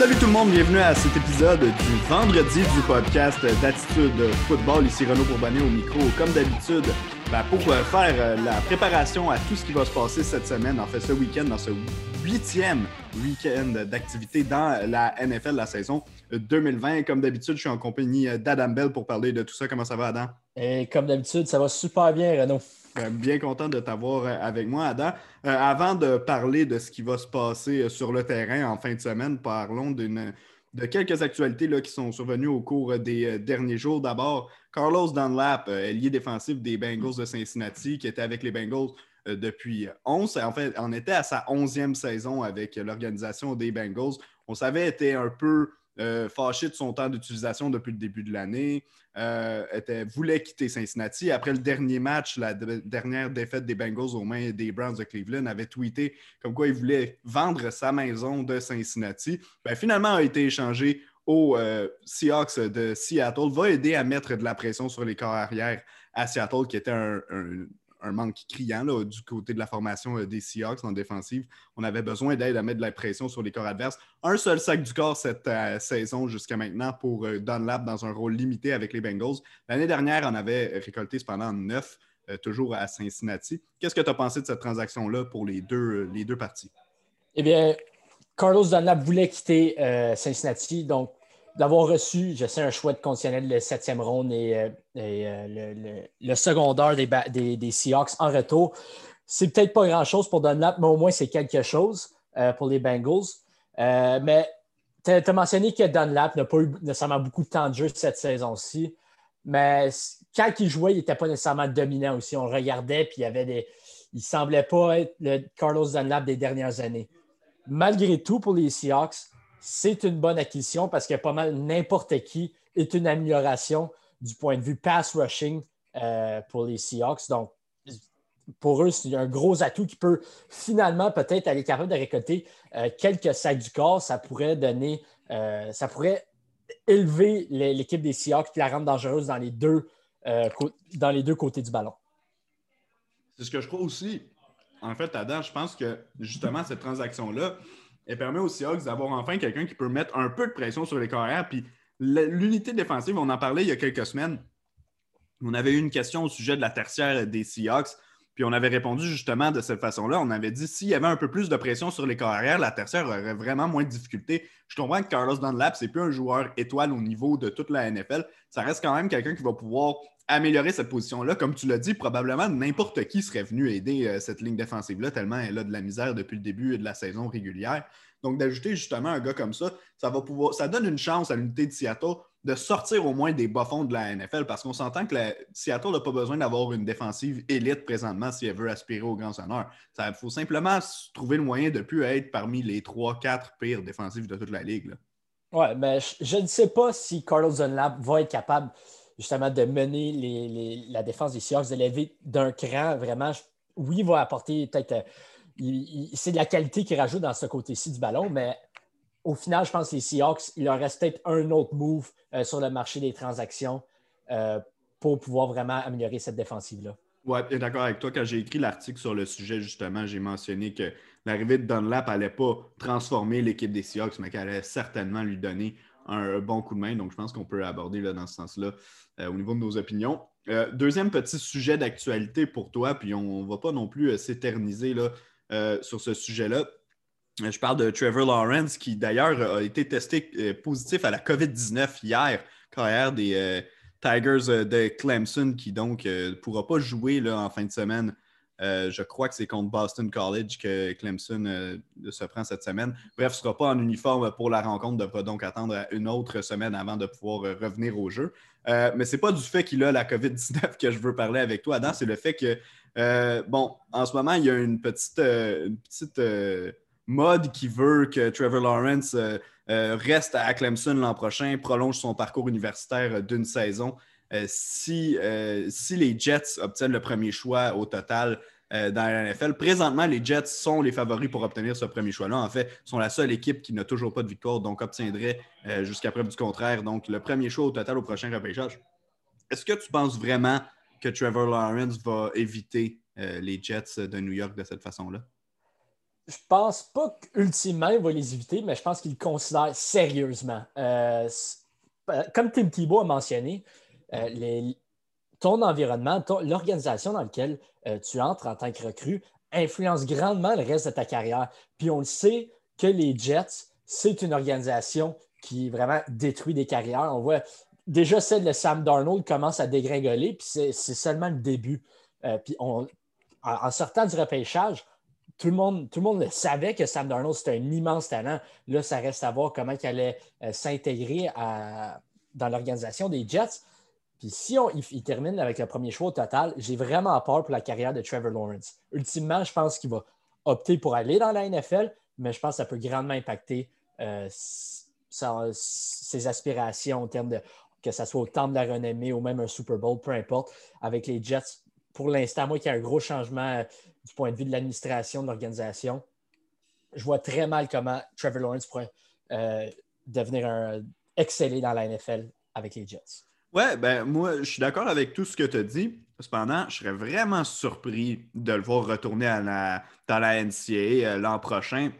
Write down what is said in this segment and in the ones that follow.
Salut tout le monde, bienvenue à cet épisode du vendredi du podcast d'Attitude Football. Ici Renaud Bourbonnet au micro. Comme d'habitude, ben, pour euh, faire euh, la préparation à tout ce qui va se passer cette semaine, en fait ce week-end, dans ce huitième week-end d'activité dans la NFL la saison 2020. Comme d'habitude, je suis en compagnie d'Adam Bell pour parler de tout ça. Comment ça va, Adam? Et comme d'habitude, ça va super bien, Renaud. Ben, bien content de t'avoir euh, avec moi, Adam. Euh, avant de parler de ce qui va se passer euh, sur le terrain en fin de semaine, parlons de quelques actualités là, qui sont survenues au cours des derniers jours. D'abord, Carlos Dunlap, ailier défensif des Bengals de Cincinnati, qui était avec les Bengals depuis 11. En fait, on était à sa 11e saison avec l'organisation des Bengals. On savait était un peu fâché de son temps d'utilisation depuis le début de l'année. Euh, voulait quitter Cincinnati. Après le dernier match, la dernière défaite des Bengals aux mains des Browns de Cleveland, avait tweeté comme quoi il voulait vendre sa maison de Cincinnati. Ben, finalement, a été échangé aux euh, Seahawks de Seattle. Va aider à mettre de la pression sur les corps arrière à Seattle, qui était un, un manque criant du côté de la formation euh, des Seahawks en défensive. On avait besoin d'aide à mettre de la pression sur les corps adverses. Un seul sac du corps cette euh, saison jusqu'à maintenant pour euh, Dunlap dans un rôle limité avec les Bengals. L'année dernière, on avait récolté cependant neuf, toujours à Cincinnati. Qu'est-ce que tu as pensé de cette transaction-là pour les deux, les deux parties? Eh bien, Carlos Dunlap voulait quitter Cincinnati, donc d'avoir reçu, je sais, un choix de conditionnel de septième ronde et, euh, euh, le, secondaire des, Seahawks en retour. C'est peut-être pas grand-chose pour Dunlap, mais au moins c'est quelque chose euh, pour les Bengals. mais tu as, mentionné que Dunlap n'a pas eu nécessairement beaucoup de temps de jeu cette saison-ci, mais quand il jouait, il n'était pas nécessairement dominant aussi. On le regardait, puis il avait des. Il semblait pas être le Carlos Dunlap des dernières années. Malgré tout, pour les Seahawks, c'est une bonne acquisition parce que pas mal n'importe qui est une amélioration du point de vue pass rushing euh, pour les Seahawks. Donc, pour eux, c'est un gros atout qui peut finalement peut-être aller capable de récolter euh, quelques sacs du corps. Ça pourrait donner, euh, ça pourrait élever l'équipe des Seahawks et la rendre dangereuse dans les deux, dans les deux côtés du ballon. C'est ce que je crois aussi. En fait, Adam, je pense que justement, cette transaction-là, elle permet aux Seahawks d'avoir enfin quelqu'un qui peut mettre un peu de pression sur les carrières. Puis l'unité défensive, on en parlait il y a quelques semaines. On avait eu une question au sujet de la tertiaire des Seahawks. Puis on avait répondu justement de cette façon-là. On avait dit s'il y avait un peu plus de pression sur les carrières, la tertiaire aurait vraiment moins de difficultés. Je comprends que Carlos Dunlap, c'est plus un joueur étoile au niveau de toute la NFL. Ça reste quand même quelqu'un qui va pouvoir améliorer cette position-là. Comme tu l'as dit, probablement n'importe qui serait venu aider euh, cette ligne défensive-là, tellement elle a de la misère depuis le début de la saison régulière. Donc, d'ajouter justement un gars comme ça, ça va pouvoir, ça donne une chance à l'unité de Seattle de sortir au moins des bas-fonds de la NFL parce qu'on s'entend que Seattle n'a pas besoin d'avoir une défensive élite présentement si elle veut aspirer aux grands honneurs. Il faut simplement trouver le moyen de ne plus être parmi les 3-4 pires défensives de toute la ligue. Oui, mais je, ne sais pas si Carlos Dunlap va être capable justement de mener la défense des Seahawks, de lever d'un cran vraiment. Oui, il va apporter peut-être. Euh, c'est de la qualité qu'il rajoute dans ce côté-ci du ballon, mais au final, je pense que les Seahawks, il leur reste peut-être un autre move euh, sur le marché des transactions euh, pour pouvoir vraiment améliorer cette défensive-là. Oui, d'accord avec toi. Quand j'ai écrit l'article sur le sujet, justement, j'ai mentionné que l'arrivée de Dunlap n'allait pas transformer l'équipe des Seahawks, mais qu'elle allait certainement lui donner un, bon coup de main. Donc, je pense qu'on peut aborder là, dans ce sens-là euh, au niveau de nos opinions. Euh, deuxième petit sujet d'actualité pour toi, puis on ne va pas non plus euh, s'éterniser sur ce sujet-là. Je parle de Trevor Lawrence, qui d'ailleurs a été testé positif à la COVID-19 hier, carrière des Tigers de Clemson, qui donc ne pourra pas jouer là, en fin de semaine euh, je crois que c'est contre Boston College que Clemson euh, se prend cette semaine. Bref, ne sera pas en uniforme pour la rencontre, devra donc attendre une autre semaine avant de pouvoir euh, revenir au jeu. mais ce n'est pas du fait qu'il a la COVID-19 que je veux parler avec toi, Adam, c'est le fait que, bon, en ce moment, il y a une petite, petite mode qui veut que Trevor Lawrence reste à Clemson l'an prochain, prolonge son parcours universitaire d'une saison. Euh, si, euh, si les Jets obtiennent le premier choix au total euh, dans la NFL, présentement, les Jets sont les favoris pour obtenir ce premier choix-là. En fait, sont la seule équipe qui n'a toujours pas de victoire, donc obtiendrait jusqu'à preuve du contraire. Donc, le premier choix au total au prochain repêchage. Est-ce que tu penses vraiment que Trevor Lawrence va éviter les Jets de New York de cette façon-là? je pense pas qu'ultimement, il va les éviter, mais je pense qu'il le considère sérieusement. Comme Tim Thibault a mentionné, euh, ton environnement, l'organisation dans laquelle euh, tu entres en tant que recrue influence grandement le reste de ta carrière. Puis on le sait que les Jets, c'est une organisation qui vraiment détruit des carrières. On voit déjà celle de Sam Darnold commence à dégringoler, puis c'est seulement le début. puis en, sortant du repêchage, tout le, monde, tout le monde savait que Sam Darnold, c'était un immense talent. Là, ça reste à voir comment il allait euh, s'intégrer dans l'organisation des Jets. Puis si termine avec le premier choix au total, j'ai vraiment peur pour la carrière de Trevor Lawrence. Ultimement, je pense qu'il va opter pour aller dans la NFL, mais je pense que ça peut grandement impacter euh, ses aspirations en termes de que ce soit au temps de la renommée ou même un Super Bowl, peu importe, avec les Jets. Pour l'instant, moi, qu'il y a un gros changement du point de vue de l'administration de l'organisation. Je vois très mal comment Trevor Lawrence pourrait euh, devenir un exceller dans la NFL avec les Jets. Ouais, ben moi, je suis d'accord avec tout ce que tu as dit. Cependant, je serais vraiment surpris de le voir retourner à la, dans la NCAA euh, l'an prochain.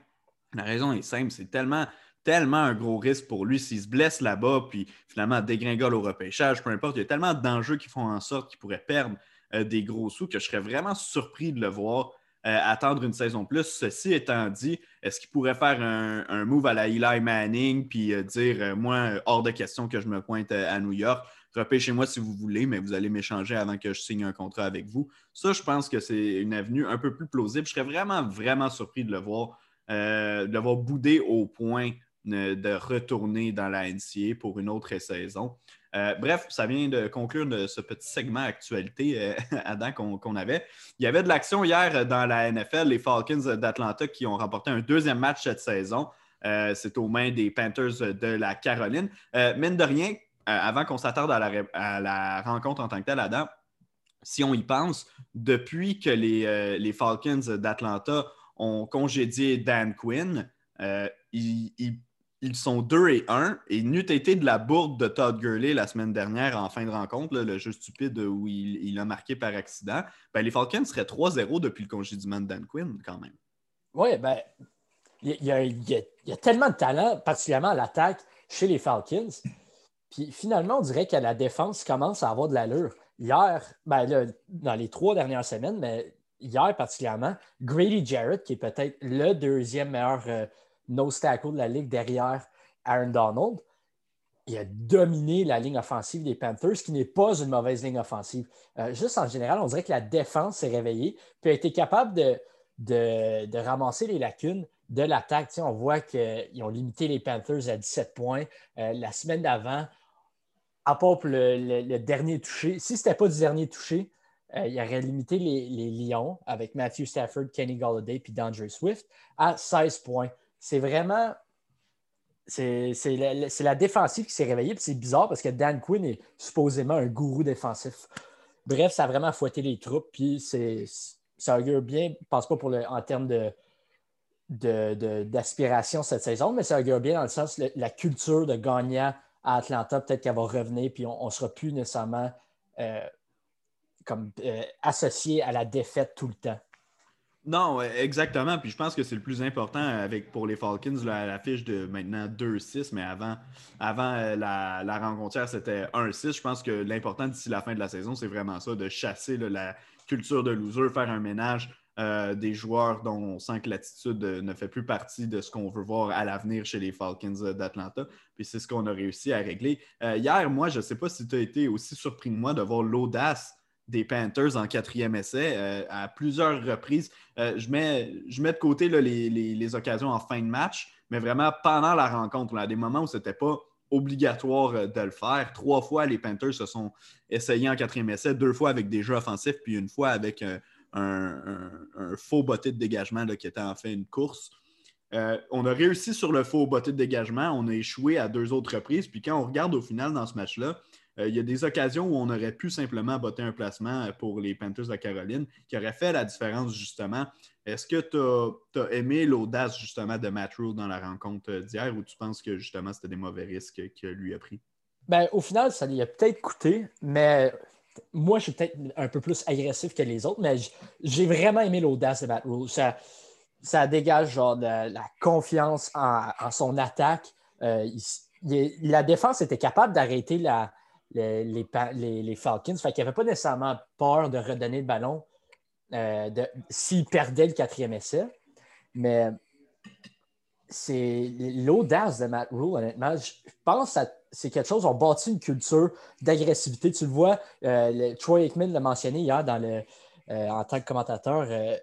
La raison est simple, c'est tellement, tellement un gros risque pour lui s'il se blesse là-bas, puis finalement dégringole au repêchage, peu importe. Il y a tellement d'enjeux qui font en sorte qu'il pourrait perdre euh, des gros sous que je serais vraiment surpris de le voir euh, attendre une saison plus. Ceci étant dit, est-ce qu'il pourrait faire un, move à la Eli Manning puis dire Moi, hors de question que je me pointe à New York, repêchez-moi si vous voulez, mais vous allez m'échanger avant que je signe un contrat avec vous. Ça, je pense que c'est une avenue un peu plus plausible. Je serais vraiment, vraiment surpris de le voir, de le voir bouder au point de retourner dans la NCA pour une autre saison. Euh, bref, ça vient de conclure de ce petit segment actualité, euh, Adam, qu'on avait. Il y avait de l'action hier dans la NFL, les Falcons d'Atlanta qui ont remporté un deuxième match cette saison. Euh, c'est aux mains des Panthers de la Caroline. mine de rien, avant qu'on s'attarde à la, rencontre en tant que telle, Adam, si on y pense, depuis que les, Falcons d'Atlanta ont congédié Dan Quinn, ils ils sont 2 et 1 et n'eût été de la bourde de Todd Gurley la semaine dernière en fin de rencontre, le jeu stupide où il, a marqué par accident, ben, les Falcons seraient 3-0 depuis le congédiement de Dan Quinn quand même. Oui, ben, il y, a, tellement de talent, particulièrement à l'attaque chez les Falcons. Puis finalement, on dirait que la défense commence à avoir de l'allure. Hier, ben, dans les trois dernières semaines, mais hier particulièrement, Grady Jarrett, qui est peut-être le deuxième meilleur euh, no tackle de la ligue derrière Aaron Donald. Il a dominé la ligne offensive des Panthers, qui n'est pas une mauvaise ligne offensive. Euh, juste en général, on dirait que la défense s'est réveillée, puis a été capable de, de, ramasser les lacunes de l'attaque. on voit qu'ils ont limité les Panthers à 17 points. Euh, la semaine d'avant, à part pour le, dernier touché, si ce n'était pas du dernier touché, euh, il aurait limité les, Lions avec Matthew Stafford, Kenny Galladay puis DeAndre Swift à 16 points c'est vraiment. C'est la, défensive qui s'est réveillée. c'est bizarre parce que Dan Quinn est supposément un gourou défensif. Bref, ça a vraiment fouetté les troupes. Puis ça augure bien, je pense pas pour le, en termes de, d'aspiration cette saison, mais ça augure bien dans le sens de la culture de gagnant à Atlanta, peut-être qu'elle va revenir, puis on ne sera plus nécessairement euh, comme, euh, associé à la défaite tout le temps. Non, exactement. Puis je pense que c'est le plus important avec pour les Falcons, la, fiche de maintenant 2-6, mais avant, avant euh, la, la rencontre, c'était 1-6. Je pense que l'important d'ici la fin de la saison, c'est vraiment ça, de chasser la culture de loser, faire un ménage euh, des joueurs dont on sent que l'attitude euh, ne fait plus partie de ce qu'on veut voir à l'avenir chez les Falcons d'Atlanta. Puis c'est ce qu'on a réussi à régler. hier, moi, je ne sais pas si tu as été aussi surpris que moi de voir l'audace des Panthers en quatrième essai euh, à plusieurs reprises. Euh, je, mets, je mets de côté les, occasions en fin de match, mais vraiment pendant la rencontre, à des moments où ce n'était pas obligatoire euh, de le faire. Trois fois, les Panthers se sont essayés en quatrième essai, deux fois avec des jeux offensifs, puis une fois avec un, faux botté de dégagement qui était en fait une course. on a réussi sur le faux botté de dégagement, on a échoué à deux autres reprises. Puis quand on regarde au final dans ce match-là, euh, il y a des occasions où on aurait pu simplement botter un placement euh, pour les Panthers de Caroline qui aurait fait la différence justement. Est-ce que tu as, aimé l'audace justement de Matt Rule dans la rencontre d'hier ou tu penses que justement c'était des mauvais risques qu'il lui a pris? Ben, au final, ça lui a peut-être coûté, mais moi, je suis peut-être un peu plus agressif que les autres, mais j'ai vraiment aimé l'audace de Matt Rule. ça dégage genre de la confiance en, son attaque. Euh, la défense était capable d'arrêter les, Falcons. Fait qu'il n'y avait pas nécessairement peur de redonner le ballon euh, s'il perdait le quatrième essai. Mais c'est l'audace de Matt Rule, honnêtement. Je pense que c'est quelque chose, on bâti une culture d'agressivité. Tu le vois, euh, Troy Aikman l'a mentionné hier dans le, euh, en tant que commentateur, euh,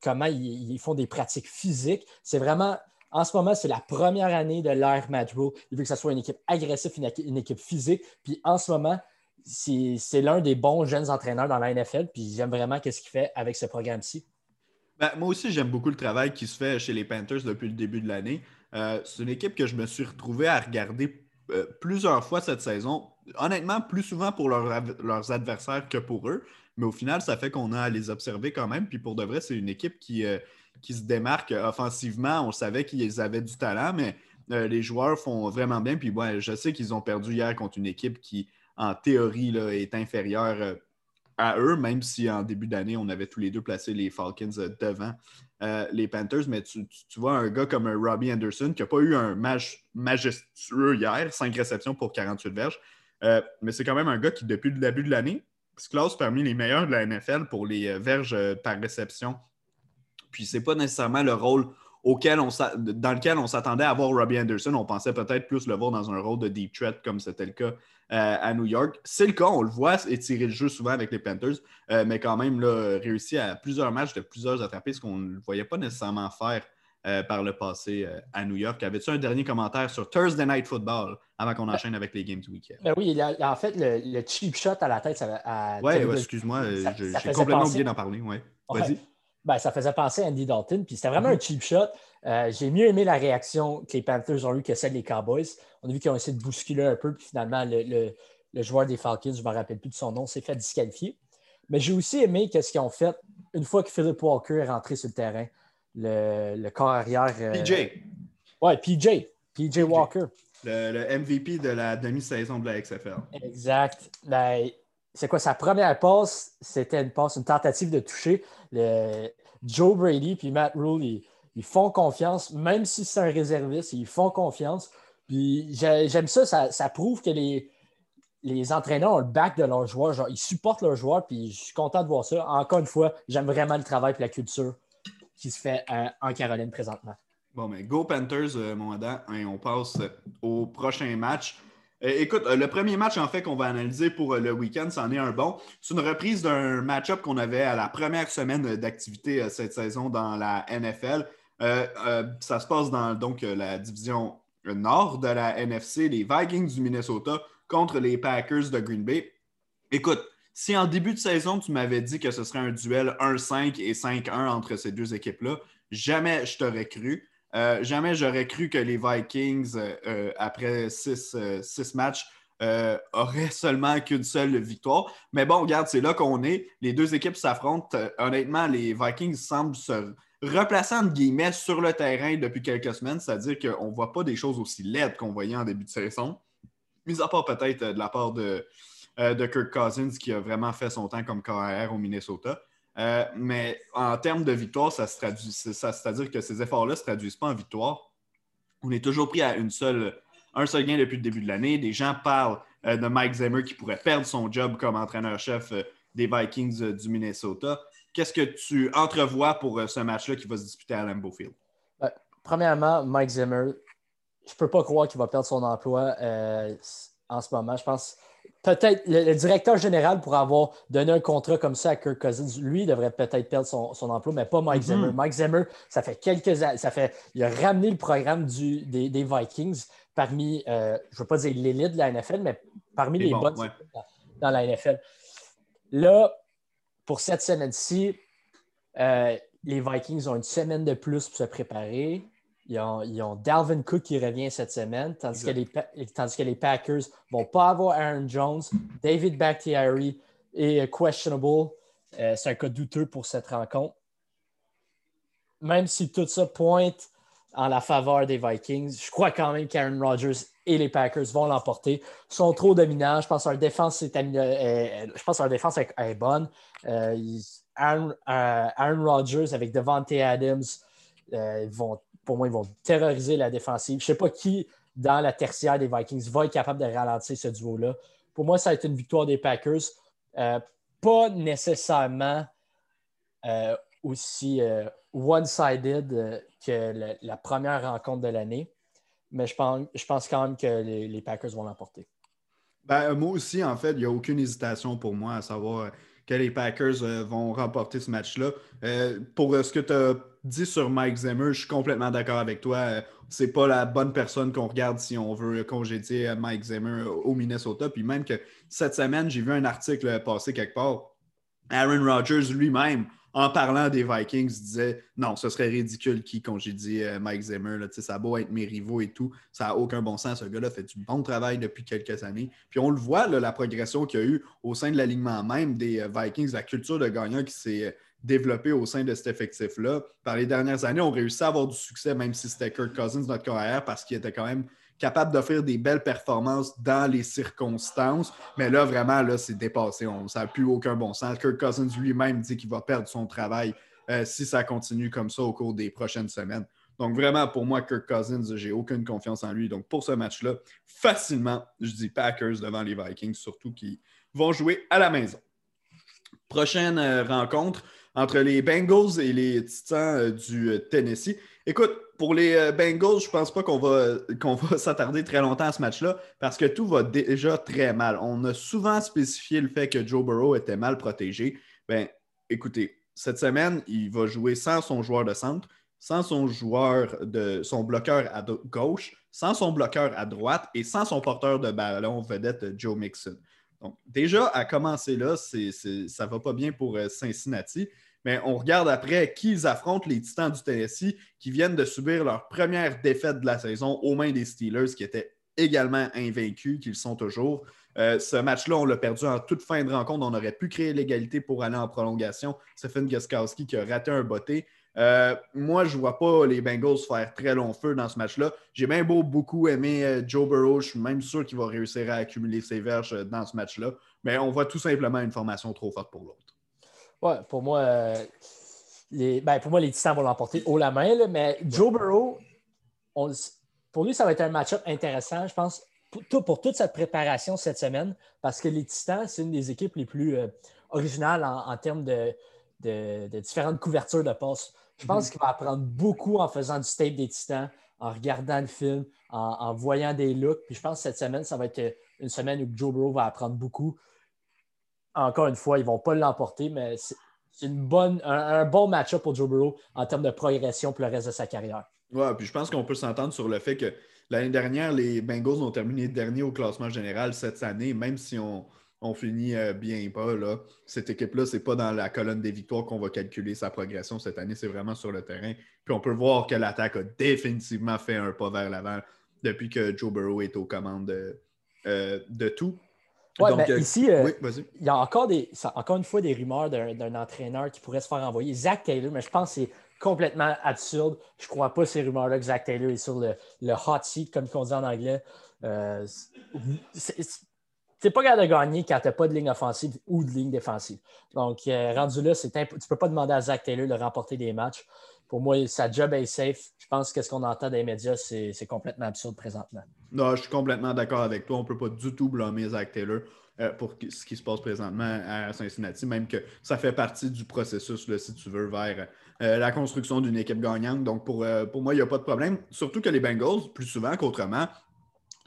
comment ils, font des pratiques physiques. C'est vraiment, en ce moment, c'est la première année de l'ère Rule. Il veut que ce soit une équipe agressive, une, équipe physique. Puis en ce moment, c'est l'un des bons jeunes entraîneurs dans la NFL. Puis j'aime vraiment ce qu'il fait avec ce programme-ci. Ben, moi aussi, j'aime beaucoup le travail qui se fait chez les Panthers depuis le début de l'année. C'est une équipe que je me suis retrouvé à regarder euh, plusieurs fois cette saison. Honnêtement, plus souvent pour leurs adversaires que pour eux. Mais au final, ça fait qu'on a à les observer quand même. Puis pour de vrai, c'est une équipe qui, euh, se démarque offensivement. On savait qu'ils avaient du talent, mais les joueurs font vraiment bien. Puis je sais qu'ils ont perdu hier contre une équipe qui, en théorie, est inférieure à eux, même si en début d'année, on avait tous les deux placé les Falcons euh, devant euh, les Panthers. Mais tu, vois un gars comme Robbie Anderson qui n'a pas eu un match majestueux hier, 5 réceptions pour 48 verges. Euh, mais c'est quand même un gars qui, depuis le début de l'année, se classe parmi les meilleurs de la NFL pour les verges par réception. Puis c'est pas nécessairement le rôle auquel on dans lequel on s'attendait à voir Robbie Anderson. On pensait peut-être plus le voir dans un rôle de deep threat comme c'était le cas euh, à New York. C'est le cas, on le voit étirer le jeu souvent avec les Panthers, euh, mais quand même là, réussi à plusieurs matchs de plusieurs attrapés, ce qu'on ne voyait pas nécessairement faire euh, par le passé à New York. Avais-tu un dernier commentaire sur Thursday Night Football avant qu'on enchaîne avec les games du week-end? Ben oui, en fait, le, cheap shot à la tête, ça Oui, ouais, excuse-moi, j'ai complètement oublié d'en parler. Ouais. Vas-y. Ben, ça faisait penser à Andy Dalton, puis c'était vraiment mm-hmm. un cheap shot. Euh, j'ai mieux aimé la réaction que les Panthers ont eu que celle des Cowboys. On a vu qu'ils ont essayé de bousculer un peu, puis finalement, le, joueur des Falcons, je ne me rappelle plus de son nom, s'est fait disqualifier. Mais j'ai aussi aimé ce qu'ils ont fait une fois que Philip Walker est rentré sur le terrain. Le, corps arrière. Euh, PJ. Ouais, PJ. PJ Walker. Le, MVP de la demi-saison de la XFL. Exact. Ben, c'est quoi sa première passe? C'était une passe, une tentative de toucher. Le, Joe Brady puis Matt Rule, ils font confiance, même si c'est un réserviste, ils font confiance. Puis j'aime ça, ça, prouve que les, les entraîneurs ont le bac de leurs joueurs. Genre, ils supportent leurs joueurs, puis je suis content de voir ça. Encore une fois, j'aime vraiment le travail et la culture qui se fait euh, en Caroline présentement. Bon, mais go Panthers, euh, mon Adam. Hein, on passe au prochain match. Euh, écoute, le premier match, en fait, qu'on va analyser pour le week-end, c'en est un bon. C'est une reprise d'un match-up qu'on avait à la première semaine d'activité cette saison dans la NFL. Euh, euh, ça se passe dans euh, la division nord de la NFC, les Vikings du Minnesota contre les Packers de Green Bay. Écoute, si en début de saison, tu m'avais dit que ce serait un duel 1-5 et 5-1 entre ces deux équipes-là, jamais je t'aurais cru. Jamais j'aurais cru que les Vikings, après six, matchs, auraient seulement qu'une seule victoire. Mais bon, regarde, c'est là qu'on est. Les deux équipes s'affrontent. honnêtement, les Vikings semblent se replaçant entre guillemets sur le terrain depuis quelques semaines, c'est-à-dire qu'on ne voit pas des choses aussi laides qu'on voyait en début de saison, mis à part peut-être euh, de la part de, euh, de Kirk Cousins qui a vraiment fait son temps comme KR au Minnesota. Euh, mais en termes de victoire, ça se traduit, c'est-à-dire que ces efforts-là ne se traduisent pas en victoire. On est toujours pris à une seule, un seul gain depuis le début de l'année. Des gens parlent de Mike Zimmer qui pourrait perdre son job comme entraîneur-chef des Vikings du Minnesota. Qu'est-ce que tu entrevois pour euh, ce match-là qui va se disputer à Lambeau Field? Ben, premièrement, Mike Zimmer, je ne peux pas croire qu'il va perdre son emploi euh, en ce moment. Je pense peut-être le, directeur général pour avoir donné un contrat comme ça à Kirk Cousins, lui devrait peut-être perdre son, emploi, mais pas Mike mm-hmm. Zimmer. Mike Zimmer, ça fait quelques ça fait il a ramené le programme des, Vikings parmi, euh, je ne veux pas dire l'élite de la NFL, mais parmi les, bonnes dans la NFL. Là, pour cette semaine-ci, euh, les Vikings ont une semaine de plus pour se préparer. Ils ont, Dalvin Cook qui revient cette semaine, tandis, que les, tandis que les, Packers ne vont pas avoir Aaron Jones, David Bakhtiari est questionable. Euh, c'est un cas douteux pour cette rencontre. Même si tout ça pointe en la faveur des Vikings, je crois quand même qu'Aaron Rodgers et les Packers vont l'emporter. Ils sont trop dominants. Je pense que leur défense est, euh, je pense leur défense est, bonne. Euh, Aaron, euh, Aaron, Rodgers avec Devante Adams, vont, pour moi, ils vont terroriser la défensive. Je ne sais pas qui dans la tertiaire des Vikings va être capable de ralentir ce duo-là. Pour moi, ça va être une victoire des Packers. pas nécessairement aussi one-sided que la, première rencontre de l'année, mais je pense, je pense quand même que les, Packers vont l'emporter. Ben, moi aussi, en fait, il n'y a aucune hésitation pour moi à savoir que les Packers euh, vont remporter ce match-là. Euh, pour euh, ce que tu as dit sur Mike Zimmer, je suis complètement d'accord avec toi. c'est pas la bonne personne qu'on regarde si on veut congédier Mike Zimmer au Minnesota. Puis même que cette semaine, j'ai vu un article passer quelque part. Aaron Rodgers lui-même en parlant des Vikings, disait non, ce serait ridicule qui congédie euh, Mike Zimmer. Là, ça a beau être mes rivaux et tout, ça n'a aucun bon sens. Ce gars-là fait du bon travail depuis quelques années. Puis on le voit, la progression qu'il y a eu au sein de l'alignement même des euh, Vikings, la culture de gagnant qui s'est euh, développée au sein de cet effectif-là. Par les dernières années, on réussit à avoir du succès, même si c'était Kirk Cousins, notre carrière, parce qu'il était quand même capable d'offrir des belles performances dans les circonstances. Mais là, vraiment, là, c'est dépassé. ça n'a plus aucun bon sens. Kirk Cousins lui-même dit qu'il va perdre son travail euh, si ça continue comme ça au cours des prochaines semaines. Donc, vraiment, pour moi, Kirk Cousins, j'ai aucune confiance en lui. Donc, pour ce match-là, facilement, je dis Packers devant les Vikings, surtout qui vont jouer à la maison. Prochaine euh, rencontre entre les Bengals et les Titans euh, du Tennessee. Écoute, pour les euh, Bengals, je ne pense pas qu'on va, qu'on va s'attarder très longtemps à ce match-là parce que tout va déjà très mal. On a souvent spécifié le fait que Joe Burrow était mal protégé. Ben, écoutez, cette semaine, il va jouer sans son joueur de centre, sans son joueur de son bloqueur à gauche, sans son bloqueur à droite et sans son porteur de ballon vedette Joe Mixon. Donc, déjà, à commencer là, ça ne va pas bien pour euh, Cincinnati. Mais on regarde après qui ils affrontent, les Titans du Tennessee, qui viennent de subir leur première défaite de la saison aux mains des Steelers, qui étaient également invaincus, qu'ils sont toujours. Euh, ce match-là, on l'a perdu en toute fin de rencontre. On aurait pu créer l'égalité pour aller en prolongation. Stephen Gaskowski qui a raté un botté. Euh, moi, je ne vois pas les Bengals faire très long feu dans ce match-là. J'ai bien beau beaucoup aimé euh, Joe Burrow. Je suis même sûr qu'il va réussir à accumuler ses verges dans ce match-là. Mais on voit tout simplement une formation trop forte pour l'autre. Ouais, pour moi, euh, les, ben, pour moi, les Titans vont l'emporter haut la main, mais Joe Burrow, pour lui, ça va être un match-up intéressant, je pense, pour, toute cette préparation cette semaine, parce que les Titans, c'est une des équipes les plus euh, originales en, termes de, différentes couvertures de postes. Je pense mhm. qu'il va apprendre beaucoup en faisant du tape des Titans, en regardant le film, en, en, voyant des looks. Puis je pense que cette semaine, ça va être une semaine où Joe Burrow va apprendre beaucoup encore une fois, ils ne vont pas l'emporter, mais c'est un, bon match-up pour Joe Burrow en termes de progression pour le reste de sa carrière. Oui, puis je pense qu'on peut s'entendre sur le fait que l'année dernière, les Bengals ont terminé dernier au classement général cette année, même si on, finit euh, bien pas. Là. Cette équipe-là, ce n'est pas dans la colonne des victoires qu'on va calculer sa progression cette année, c'est vraiment sur le terrain. Puis on peut voir que l'attaque a définitivement fait un pas vers l'avant depuis que Joe Burrow est aux commandes de, euh, de tout. Ouais, ben, euh, ici, euh, il y a encore, des, encore une fois des rumeurs d'un entraîneur qui pourrait se faire envoyer. Zach Taylor, mais je pense que c'est complètement absurde. Je ne crois pas ces rumeurs-là que Zach Taylor est sur le, hot seat, comme on dit en anglais. Euh, c'est pas grave de gagner quand tu n'as pas de ligne offensive ou de ligne défensive. Donc, rendu là, tu ne peux pas demander à Zach Taylor de remporter des matchs. Pour moi, sa job est safe. Je pense que ce qu'on entend des médias, c'est complètement absurde présentement. Non, je suis complètement d'accord avec toi. On ne peut pas du tout blâmer Zach Taylor euh, pour ce qui se passe présentement à Cincinnati, même que ça fait partie du processus, si tu veux, vers euh, la construction d'une équipe gagnante. Donc, pour, euh, pour moi, il n'y a pas de problème. Surtout que les Bengals, plus souvent qu'autrement,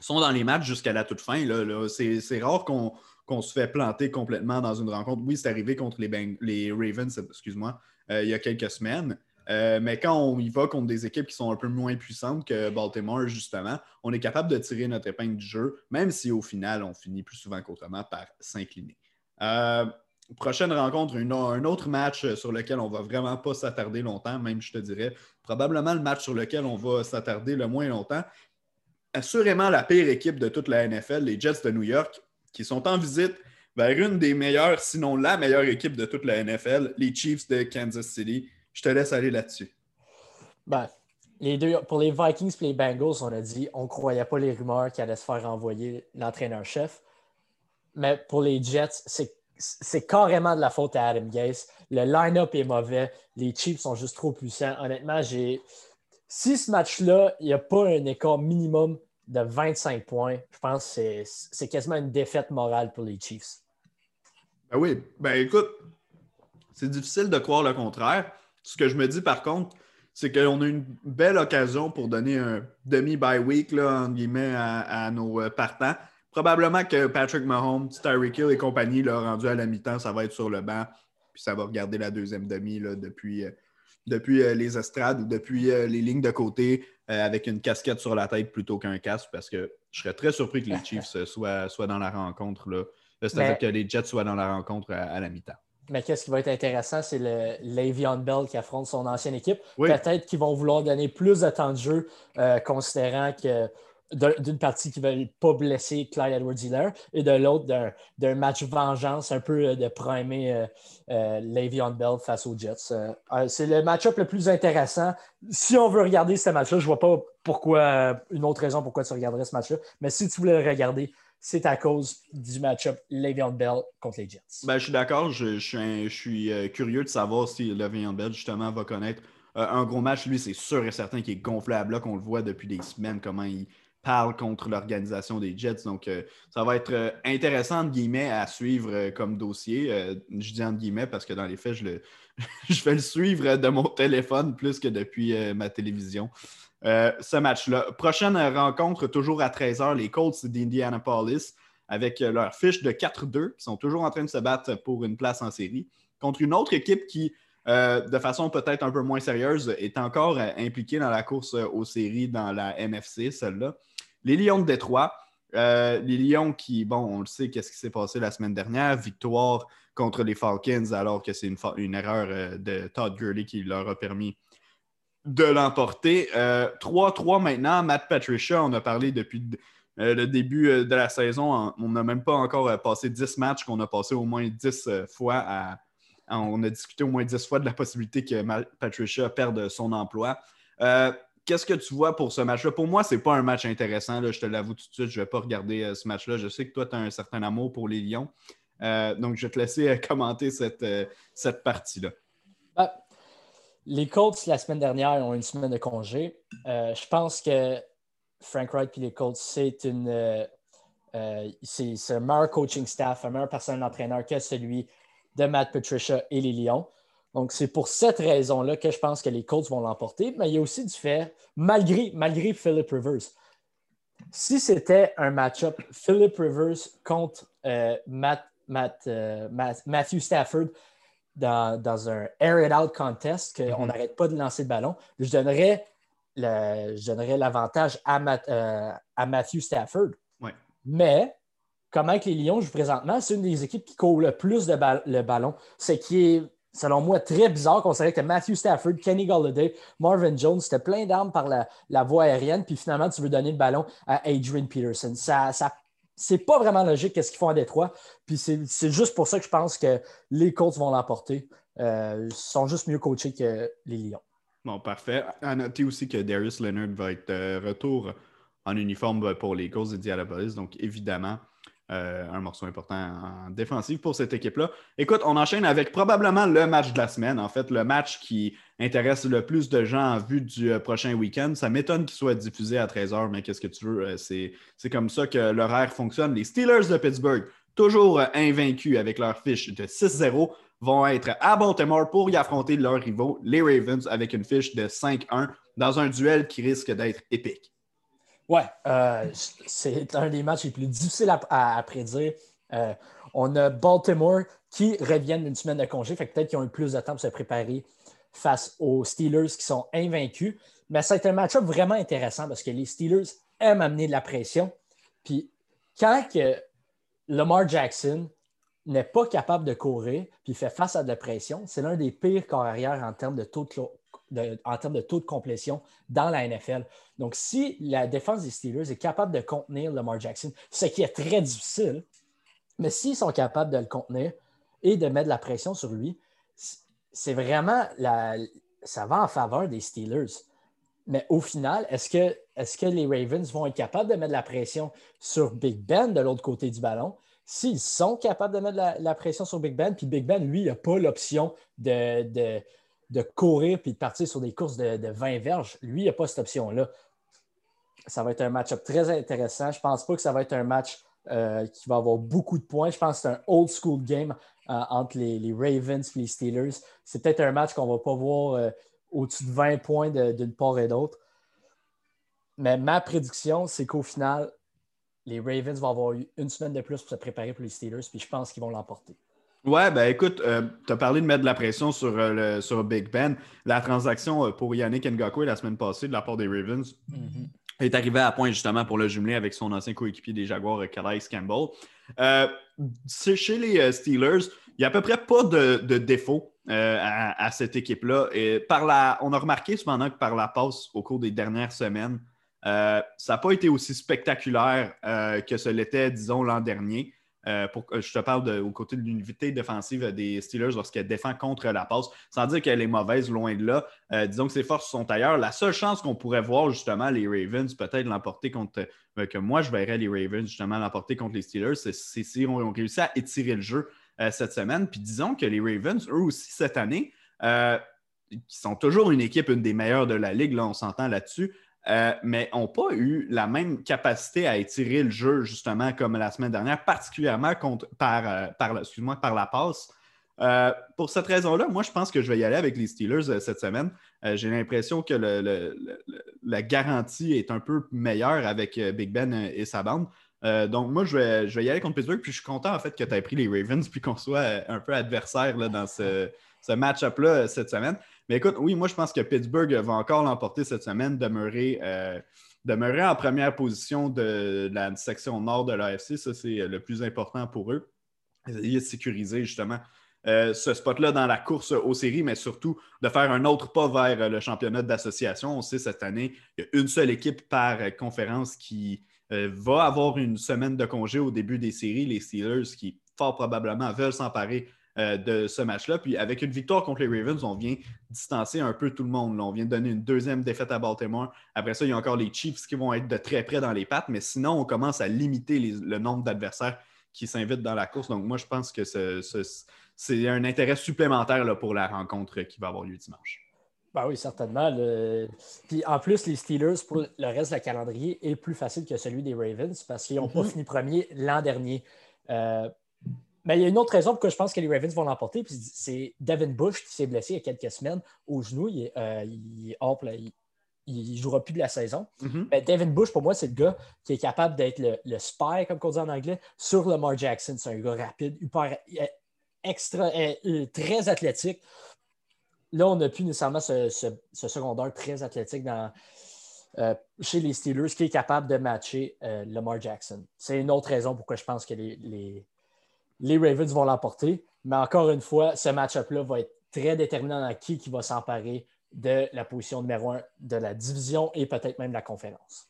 sont dans les matchs jusqu'à la toute fin. Là, C'est rare qu'on se fait planter complètement dans une rencontre. Oui, c'est arrivé contre les, les Ravens, excuse-moi, il y a quelques semaines. Euh, mais quand on y va contre des équipes qui sont un peu moins puissantes que Baltimore, justement, on est capable de tirer notre épingle du jeu, même si au final, on finit plus souvent qu'autrement par s'incliner. Euh, prochaine rencontre, un autre match sur lequel on ne va vraiment pas s'attarder longtemps, même je te dirais, probablement le match sur lequel on va s'attarder le moins longtemps. Assurément la pire équipe de toute la NFL, les Jets de New York, qui sont en visite vers une des meilleures, sinon la meilleure équipe de toute la NFL, les Chiefs de Kansas City. Je te laisse aller là-dessus. Ben, les deux, pour les Vikings et les Bengals, on a dit on ne croyait pas les rumeurs qu'il allait se faire renvoyer l'entraîneur-chef. Mais pour les Jets, c'est c'est carrément de la faute à Adam Gase. Le line-up est mauvais. Les Chiefs sont juste trop puissants. Honnêtement, j'ai. Si ce match-là, il n'y a pas un écart minimum de 25 points, je pense que c'est quasiment une défaite morale pour les Chiefs. Ben oui, ben écoute, c'est difficile de croire le contraire. Ce que je me dis par contre, c'est qu'on a une belle occasion pour donner un demi-bye week là, guillemets, à, nos euh, partants. Probablement que Patrick Mahomes, Tyreek Hill et compagnie, là, rendu à la mi-temps, ça va être sur le banc. Puis ça va regarder la deuxième demi là, depuis, euh, depuis euh, les estrades ou depuis les lignes de côté avec une casquette sur la tête plutôt qu'un casque parce que je serais très surpris que les Chiefs soient, soient dans la rencontre. C'est-à-dire que les Jets soient dans la rencontre à la mi-temps. Mais qu'est-ce qui va être intéressant, c'est le Le'Veon Bell qui affronte son ancienne équipe. Peut-être qu'ils vont vouloir donner plus de temps de jeu, euh, considérant que d'une partie qui ne veulent pas blesser Clyde Edwards-Hiller et de l'autre d'un match vengeance, un peu euh, de primer euh, euh Le'Veon Bell face aux Jets. c'est le match-up le plus intéressant. Si on veut regarder ce match-là, je ne vois pas pourquoi, une autre raison pourquoi tu regarderais ce match-là, mais si tu voulais le regarder, c'est à cause du match-up Le'Veon Bell contre les Jets. Ben, je suis d'accord. Je, suis, euh, curieux de savoir si Le'Veon Bell, justement, va connaître euh, un gros match. Lui, c'est sûr et certain qu'il est gonflé à bloc. On le voit depuis des semaines, comment il parle contre l'organisation des Jets. Donc, euh, ça va être intéressant, entre guillemets, à suivre comme dossier. je dis entre guillemets parce que dans les faits, je, je vais le suivre de mon téléphone plus que depuis ma télévision. Euh, ce match-là. Prochaine rencontre, toujours à 13h, les Colts d'Indianapolis, avec leur fiche de 4-2, qui sont toujours en train de se battre pour une place en série, contre une autre équipe qui, euh, de façon peut-être un peu moins sérieuse, est encore euh, impliquée dans la course aux séries dans la NFC, celle-là. Les Lions de Détroit. les Lions qui, bon, on le sait, qu'est-ce qui s'est passé la semaine dernière, victoire contre les Falcons, alors que c'est une, erreur de Todd Gurley qui leur a permis de l'emporter. 3-3 euh, maintenant. Matt Patricia, on a parlé depuis euh, le début euh, de la saison. On n'a même pas encore passé 10 matchs, qu'on a passé au moins 10 fois On a discuté au moins 10 fois de la possibilité que Patricia perde son emploi. Qu'est-ce que tu vois pour ce match-là? Pour moi, ce n'est pas un match intéressant. je te l'avoue tout de suite. Je ne vais pas regarder ce match-là. Je sais que toi, tu as un certain amour pour les Lions. donc, je vais te laisser commenter cette, cette partie-là. Bah, les Colts, la semaine dernière, ont une semaine de congé. Euh, je pense que Frank Wright et les Colts, c'est une. Euh, euh, un meilleur coaching staff, un meilleur personnel d'entraîneur que celui de Matt Patricia et les Lions. Donc, c'est pour cette raison-là que je pense que les Colts vont l'emporter. Mais il y a aussi du fait, malgré, malgré Philip Rivers, si c'était un match-up Philip Rivers contre Matt, Matthew Stafford, dans, un air it out contest, qu'on mhm. n'arrête pas de lancer le ballon, je donnerais, l'avantage à, euh, à, Matthew Stafford. Mais, comment avec les Lions jouent présentement, c'est une des équipes qui court le plus de le ballon. Ce qui est, selon moi, très bizarre savait que Matthew Stafford, Kenny Galladay, Marvin Jones, c'était plein d'armes par la, la, voie aérienne, puis finalement, tu veux donner le ballon à Adrian Peterson. Ça, ça c'est pas vraiment logique qu'est-ce qu'ils font à Détroit. Puis c'est juste pour ça que je pense que les Colts vont l'emporter. Euh, ils sont juste mieux coachés que les Lions. Bon, parfait. À noter aussi que Darius Leonard va être de retour en uniforme pour les Colts de Dialapolis. Donc, évidemment, euh, un morceau important en défensive pour cette équipe-là. Écoute, on enchaîne avec probablement le match de la semaine. En fait, le match qui intéresse le plus de gens en vue du euh, prochain week-end. Ça m'étonne qu'il soit diffusé à 13h, mais qu'est-ce que tu veux? Euh, c'est comme ça que l'horaire fonctionne. Les Steelers de Pittsburgh, toujours invaincus avec leur fiche de 6-0, vont être à Baltimore pour y affronter leurs rivaux, les Ravens, avec une fiche de 5-1 dans un duel qui risque d'être épique. Ouais, euh, c'est un des matchs les plus difficiles à, prédire. Euh, on a Baltimore qui reviennent d'une semaine de congé, fait peut-être qu'ils ont eu plus de temps pour se préparer face aux Steelers qui sont invaincus. Mais c'est un match-up vraiment intéressant parce que les Steelers aiment amener de la pression. Puis quand que Lamar Jackson n'est pas capable de courir puis fait face à de la pression, c'est l'un des pires corps arrière en termes de taux de, en termes de taux de complétion dans la NFL. Donc, si la défense des Steelers est capable de contenir Lamar Jackson, ce qui est très difficile, mais s'ils sont capables de le contenir et de mettre la pression sur lui, c'est vraiment la, ça va en faveur des Steelers. Mais au final, est-ce que, est que les Ravens vont être capables de mettre la pression sur Big Ben de l'autre côté du ballon? s'ils sont capables de mettre la, pression sur Big Ben, puis Big Ben, lui, n'a pas l'option de, de, courir puis de partir sur des courses de, 20 verges. Lui, il n'a pas cette option-là. Ça va être un match-up très intéressant. Je ne pense pas que ça va être un match euh, qui va avoir beaucoup de points. Je pense que c'est un old school game euh, entre les, Ravens et les Steelers. C'est peut-être un match qu'on ne va pas voir euh, au-dessus de 20 points d'une part et d'autre. Mais ma prédiction, c'est qu'au final, les Ravens vont avoir eu une semaine de plus pour se préparer pour les Steelers, puis je pense qu'ils vont l'emporter. Ouais, ben écoute, tu as parlé de mettre de la pression sur, le, sur Big Ben. La transaction pour Yannick Ngakwe la semaine passée de la part des Ravens, mm-hmm est arrivé à point justement pour le jumeler avec son ancien coéquipier des Jaguars, euh, Calais Campbell. Euh, chez les euh, Steelers, il n'y a à peu près pas de, de défaut à, cette équipe-là. on a remarqué cependant que par la passe au cours des dernières semaines, ça n'a pas été aussi spectaculaire que ce l'était, disons, l'an dernier. Euh, pour, je te parle de, au côté de l'unité défensive des Steelers lorsqu'elle défend contre la passe, sans dire qu'elle est mauvaise, loin de là. Euh, disons que ses forces sont ailleurs. La seule chance qu'on pourrait voir justement les Ravens peut-être l'emporter contre, euh, que moi je verrais les Ravens justement l'emporter contre les Steelers, c'est si on, réussit à étirer le jeu cette semaine. Puis disons que les Ravens, eux aussi, cette année, qui sont toujours une équipe, une des meilleures de la ligue, là, on s'entend là-dessus. Euh, mais n'ont pas eu la même capacité à étirer le jeu, justement, comme la semaine dernière, particulièrement contre, par, euh, par, par la passe. Euh, pour cette raison-là, moi, je pense que je vais y aller avec les Steelers cette semaine. J'ai l'impression que la garantie est un peu meilleure avec Big Ben et sa bande. donc, moi, je vais, je vais y aller contre Pittsburgh. Puis je suis content, en fait, que tu aies pris les Ravens puis qu'on soit un peu adversaire dans ce match-up-là cette semaine. Mais écoute, oui, moi, je pense que Pittsburgh va encore l'emporter cette semaine, demeurer, euh, demeurer en première position de, la section nord de l'AFC. Ça, c'est le plus important pour eux. Essayer de sécuriser justement euh, ce spot-là dans la course aux séries, mais surtout de faire un autre pas vers le championnat d'association. On sait cette année, il y a une seule équipe par conférence qui euh, va avoir une semaine de congé au début des séries. Les Steelers qui fort probablement veulent s'emparer euh, de ce match-là. Puis avec une victoire contre les Ravens, on vient distancer un peu tout le monde. On vient donner une deuxième défaite à Baltimore. Après ça, il y a encore les Chiefs qui vont être de très près dans les pattes, mais sinon, on commence à limiter le nombre d'adversaires qui s'invitent dans la course. Donc, moi, je pense que c'est un intérêt supplémentaire pour la rencontre qui va avoir lieu dimanche. Ben oui, certainement. Puis en plus, les Steelers, pour le reste de la calendrier, est plus facile que celui des Ravens parce qu'ils n'ont pas mm-hmm. fini premier l'an dernier. Euh, mais il y a une autre raison pourquoi je pense que les Ravens vont l'emporter. C'est Devin Bush qui s'est blessé il y a quelques semaines au genou. Il, euh, il, jouera plus de la saison. Mm-hmm. Mais Devin Bush, pour moi, c'est le gars qui est capable d'être le, spy, comme on dit en anglais, sur Lamar Jackson. C'est un gars rapide, hyper, euh, extra, euh, très athlétique. Là, on n'a plus nécessairement ce, secondaire très athlétique dans, chez les Steelers qui est capable de matcher Lamar Jackson. C'est une autre raison pourquoi je pense que les les Ravens vont l'emporter. Mais encore une fois, ce match-up-là va être très déterminant dans qui, qui va s'emparer de la position numéro un de la division et peut-être même de la conférence.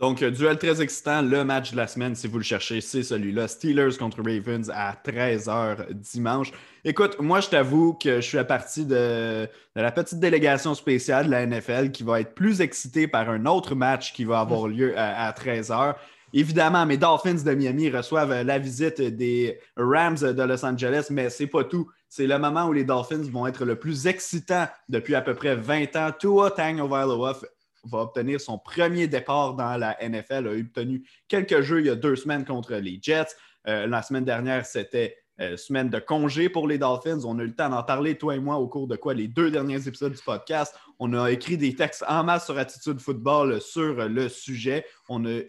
Donc, euh, duel très excitant. Le match de la semaine, si vous le cherchez, c'est celui-là. Steelers contre Ravens à 13h dimanche. Écoute, moi, je t'avoue que je suis à partie de, la petite délégation spéciale de la NFL qui va être plus excitée par un autre match qui va avoir lieu à, à 13h. Évidemment, mes Dolphins de Miami reçoivent la visite des Rams de Los Angeles, mais c'est pas tout. C'est le moment où les Dolphins vont être le plus excitant depuis à peu près 20 ans. Tua Tagovailoa va obtenir son premier départ dans la NFL, a obtenu quelques jeux il y a deux semaines contre les Jets. Euh, la semaine dernière, c'était euh, semaine de congé pour les Dolphins. On a eu le temps d'en parler, toi et moi, au cours de quoi les deux derniers épisodes du podcast. On a écrit des textes en masse sur Attitude Football sur le sujet.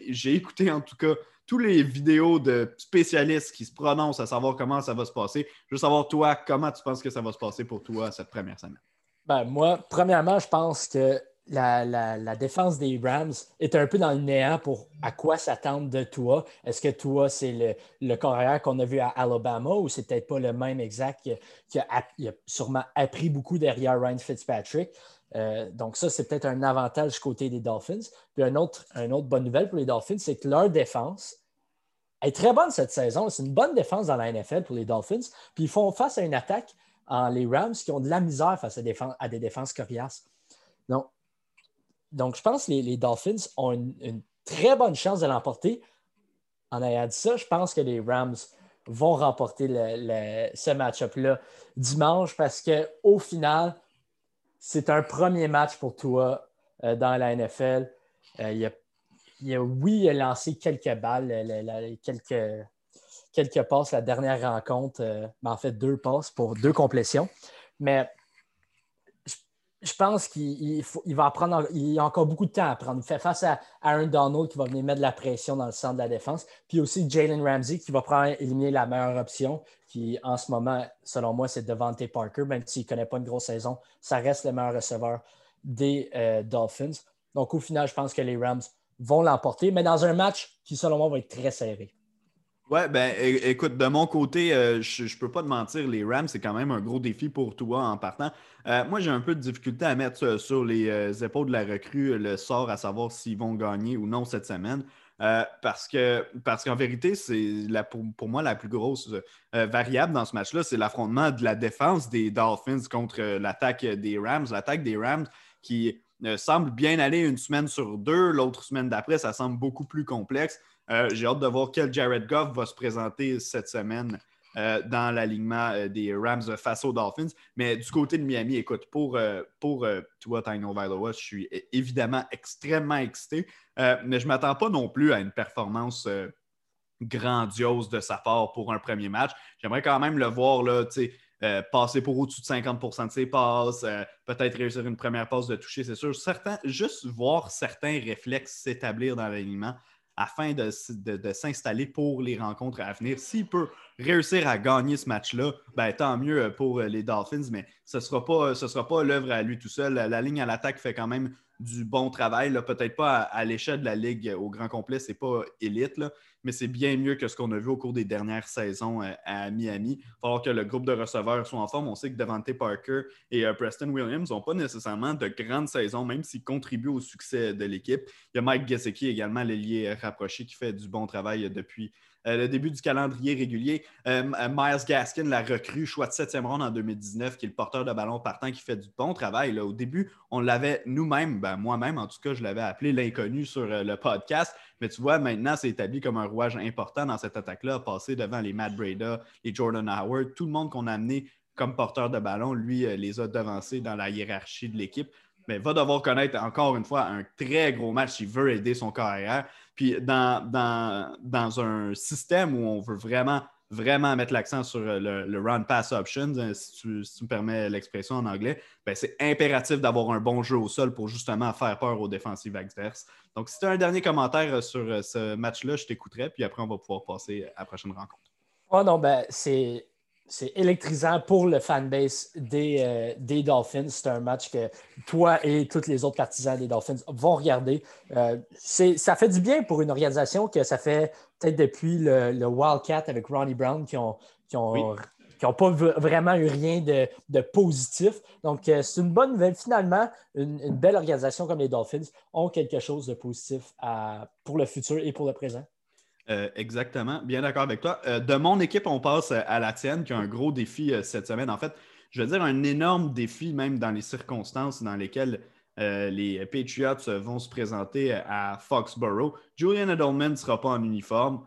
J'ai écouté en tout cas tous les vidéos de spécialistes qui se prononcent à savoir comment ça va se passer. Je veux savoir, toi, comment tu penses que ça va se passer pour toi cette première semaine? Ben, moi, premièrement, je pense que la, défense des Rams est un peu dans le néant pour à quoi s'attendre de toi. Est-ce que toi, c'est le, le qu'on a vu à Alabama ou c'est peut-être pas le même exact qui, a, sûrement appris beaucoup derrière Ryan Fitzpatrick? Euh, donc, ça, c'est peut-être un avantage côté des Dolphins. Puis, une autre, une autre bonne nouvelle pour les Dolphins, c'est que leur défense est très bonne cette saison. C'est une bonne défense dans la NFL pour les Dolphins. Puis, ils font face à une attaque en les Rams qui ont de la misère face à, à des défenses coriaces. Donc, donc, je pense que les, Dolphins ont une, très bonne chance de l'emporter en ayant dit ça, je pense que les Rams vont remporter ce match-up-là dimanche parce qu'au final, c'est un premier match pour toi euh, dans la NFL. Euh, il, a, oui, il a lancé quelques balles, quelques, quelques passes la dernière rencontre, euh, mais en fait deux passes pour deux complétions. Mais je pense qu'il va prendre, il a encore beaucoup de temps à prendre. Il fait face à Aaron Donald qui va venir mettre de la pression dans le centre de la défense. Puis aussi Jalen Ramsey qui va prendre éliminer la meilleure option, qui en ce moment, selon moi, c'est Devante Parker, même s'il ne connaît pas une grosse saison, ça reste le meilleur receveur des euh, Dolphins. Donc au final, je pense que les Rams vont l'emporter, mais dans un match qui, selon moi, va être très serré. Ouais, ben écoute, de mon côté, euh, je ne peux pas te mentir, les Rams, c'est quand même un gros défi pour toi en partant. Euh, moi, j'ai un peu de difficulté à mettre sur les euh, épaules de la recrue le sort à savoir s'ils vont gagner ou non cette semaine. parce parce qu'en vérité, c'est pour, moi la plus grosse variable dans ce match-là, c'est l'affrontement de la défense des Dolphins contre l'attaque des Rams. L'attaque des Rams qui semble bien aller une semaine sur deux, l'autre semaine d'après, ça semble beaucoup plus complexe. Euh, j'ai hâte de voir quel Jared Goff va se présenter cette semaine euh, dans l'alignement euh, des Rams face aux Dolphins. Mais du côté de Miami, écoute, pour, pour toi, Vailoa, je suis évidemment extrêmement excité, mais je ne m'attends pas non plus à une performance grandiose de sa part pour un premier match. J'aimerais quand même le voir là, passer pour au-dessus de 50% de ses passes, peut-être réussir une première passe de toucher, c'est sûr. Certains, juste voir certains réflexes s'établir dans l'alignement afin de, s'installer pour les rencontres à venir. S'il peut réussir à gagner ce match-là, ben, tant mieux pour les Dolphins, mais ce ne sera pas, sera pas l'œuvre à lui tout seul. La, ligne à l'attaque fait quand même du bon travail, peut-être pas à, l'échelle de la Ligue au grand complet, ce n'est pas élite, mais c'est bien mieux que ce qu'on a vu au cours des dernières saisons euh, à Miami. Il va falloir que le groupe de receveurs soit en forme. On sait que Devante Parker et euh, Preston Williams n'ont pas nécessairement de grandes saisons, même s'ils contribuent au succès de l'équipe. Il y a Mike Gesicki également, l'ailier rapproché, qui fait du bon travail depuis euh, le début du calendrier régulier. Euh, euh, Miles Gaskin, la recrue, choix de septième ronde en 2019, qui est le porteur de ballon partant, qui fait du bon travail. Au début, on l'avait nous-mêmes, ben, moi-même en tout cas, je l'avais appelé l'inconnu sur le podcast. Mais tu vois, maintenant, c'est établi comme un rouage important dans cette attaque-là, passer devant les Matt Breda, les Jordan Howard, tout le monde qu'on a amené comme porteur de ballon, lui, les a devancés dans la hiérarchie de l'équipe mais va devoir connaître encore une fois un très gros match s'il veut aider son carrière. Puis dans, dans, un système où on veut vraiment, vraiment mettre l'accent sur le, run pass options, euh, si tu, me permets l'expression en anglais, ben c'est impératif d'avoir un bon jeu au sol pour justement faire peur aux défensives adverses. Donc, si tu as un dernier commentaire euh, sur euh, ce match-là, je t'écouterai, puis après, on va pouvoir passer à la prochaine rencontre. Oh non, ben c'est c'est électrisant pour le fanbase des, euh, des Dolphins. C'est un match que toi et tous les autres partisans des Dolphins vont regarder. Euh, ça fait du bien pour une organisation que ça fait peut-être depuis le, Wildcat avec Ronnie Brown qui n'ont qui ont, pas vraiment eu rien de, positif. Donc, euh, c'est une bonne nouvelle. Finalement, une, belle organisation comme les Dolphins ont quelque chose de positif pour le futur et pour le présent. Euh, exactement. Bien d'accord avec toi. Euh, de mon équipe, on passe à la tienne, qui a un gros défi euh, cette semaine. En fait, je veux dire un énorme défi, même dans les circonstances dans lesquelles les Patriots vont se présenter à Foxborough. Julian Edelman ne sera pas en uniforme.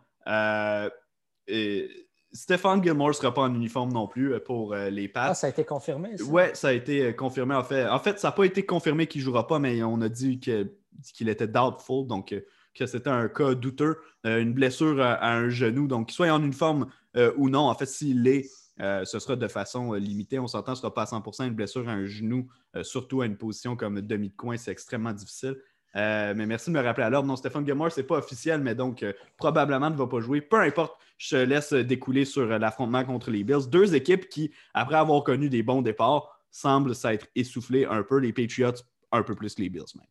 Et Stéphane Gilmore ne sera pas en uniforme non plus pour les Pats. Ah, ça a été confirmé? Oui, ça a été confirmé. En fait, en fait ça n'a pas été confirmé qu'il ne jouera pas, mais on a dit qu'il était doubtful. Donc, que c'était un cas douteux, euh, une blessure à, un genou. Donc, qu'il soit en uniforme euh, ou non, en fait, s'il l'est, euh, ce sera de façon limitée. On s'entend, ce ne sera pas à 100% une blessure à un genou, surtout à une position comme demi de coin, c'est extrêmement difficile. mais merci de me rappeler à l'ordre. Non, Stéphane Gilmore, ce n'est pas officiel, mais donc probablement ne va pas jouer. Peu importe, je te laisse découler sur l'affrontement contre les Bills. Deux équipes qui, après avoir connu des bons départs, semblent s'être essoufflées un peu. Les Patriots, un peu plus que les Bills même.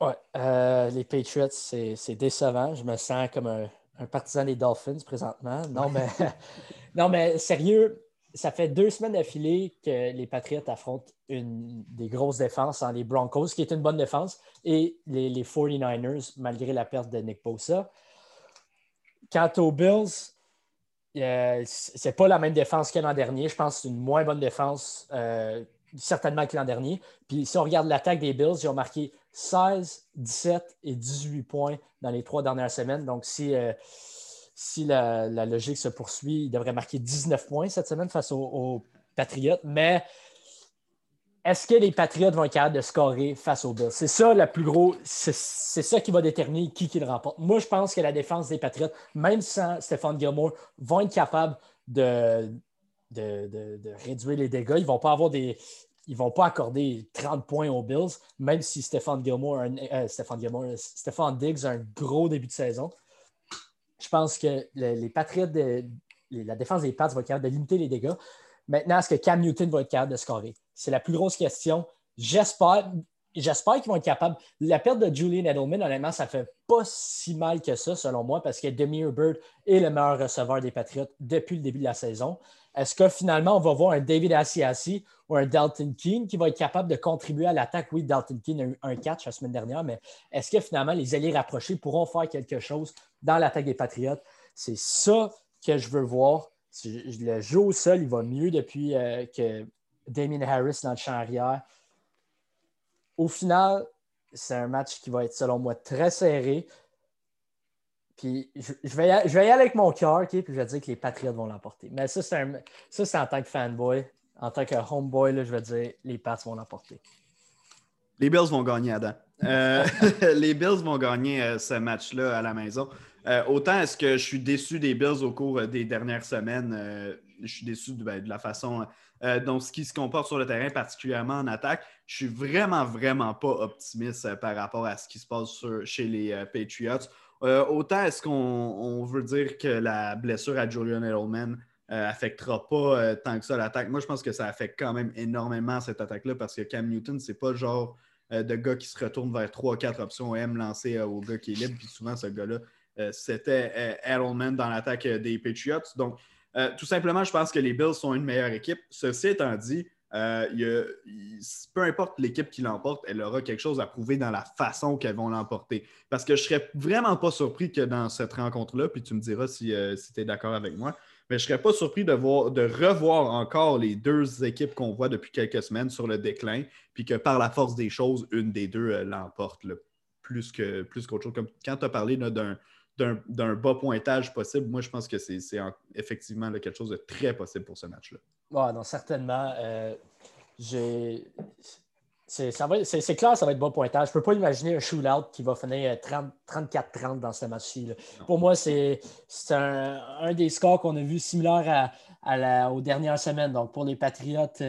Oui, euh, les Patriots, c'est décevant. Je me sens comme un, partisan des Dolphins présentement. Non, mais, non, mais sérieux, ça fait deux semaines d'affilée que les Patriots affrontent une des grosses défenses en les Broncos, qui est une bonne défense, et les, 49ers, malgré la perte de Nick Bosa. Quant aux Bills, euh, c'est pas la même défense que l'an dernier. Je pense que c'est une moins bonne défense, euh, certainement que l'an dernier. Puis si on regarde l'attaque des Bills, ils ont marqué 16, 17 et 18 points dans les trois dernières semaines. Donc, si, euh, si la, logique se poursuit, il devrait marquer 19 points cette semaine face aux, Patriots. Mais est-ce que les Patriots vont être capables de scorer face aux Bills? C'est ça le plus gros, c'est ça qui va déterminer qui, qui le remporte. Moi, je pense que la défense des Patriots, même sans Stéphane Gilmore, vont être capables de, de, réduire les dégâts. Ils ne vont pas avoir des. Ils vont pas accorder 30 points aux Bills, même si Stéphane Gilmore, euh, Gilmore, Stéphane Diggs a un gros début de saison. Je pense que les Patriots, de, la défense des Pats va être capable de limiter les dégâts. Maintenant, est-ce que Cam Newton va être capable de scorer? C'est la plus grosse question. J'espère. J'espère qu'ils vont être capables. La perte de Julian Edelman, honnêtement, ça ne fait pas si mal que ça, selon moi, parce que Demir Bird est le meilleur receveur des Patriots depuis le début de la saison. Est-ce que finalement, on va voir un David Asiasi ou un Dalton Keane qui va être capable de contribuer à l'attaque? Oui, Dalton Keane a eu un catch la semaine dernière, mais est-ce que finalement, les alliés rapprochés pourront faire quelque chose dans l'attaque des Patriots? C'est ça que je veux voir. Le jeu au sol, il va mieux depuis euh, que Damien Harris dans le champ arrière. Au final, c'est un match qui va être, selon moi, très serré. Puis je, vais, y aller, je vais avec mon cœur, puis je vais dire que les Patriots vont l'emporter. Mais ça, c'est, en tant que fanboy. En tant que homeboy, je vais dire les Pats vont l'emporter. Les Bills vont gagner, Adam. Euh, les Bills vont gagner euh, ce match-là à la maison. Euh, autant est-ce que je suis déçu des Bills au cours des dernières semaines. je suis déçu de, ben, la façon dont ce qui se comporte sur le terrain, particulièrement en attaque. Je suis vraiment, vraiment pas optimiste par rapport à ce qui se passe chez les Patriots. Autant est-ce qu'on veut dire que la blessure à Julian Edelman affectera pas tant que ça l'attaque? Moi, je pense que ça affecte quand même énormément cette attaque-là parce que Cam Newton, c'est pas le genre euh, de gars qui se retournent vers 3-4 options M lancées euh, au gars qui est libre. Puis souvent, ce gars-là, euh, c'était Edelman dans l'attaque des Patriots. Donc, tout simplement, je pense que les Bills sont une meilleure équipe. Ceci étant dit, peu importe l'équipe qui l'emporte, elle aura quelque chose à prouver dans la façon qu'elles vont l'emporter. Parce que je ne serais vraiment pas surpris que dans cette rencontre-là, puis tu me diras si, si tu es d'accord avec moi, mais je ne serais pas surpris de, voir, de revoir encore les deux équipes qu'on voit depuis quelques semaines sur le déclin, puis que par la force des choses, une des deux euh, l'emporte plus qu'autre plus chose. Comme quand tu as parlé d'un bas pointage possible, moi je pense que c'est effectivement quelque chose de très possible pour ce match-là. Oui, non, certainement. Euh, c'est clair, ça va être bon pointage. Je ne peux pas imaginer un shootout qui va finir 34-30 dans ce match-ci. Pour moi, c'est un, des scores qu'on a vu similaire à, aux dernières semaines. Donc, pour les Patriotes,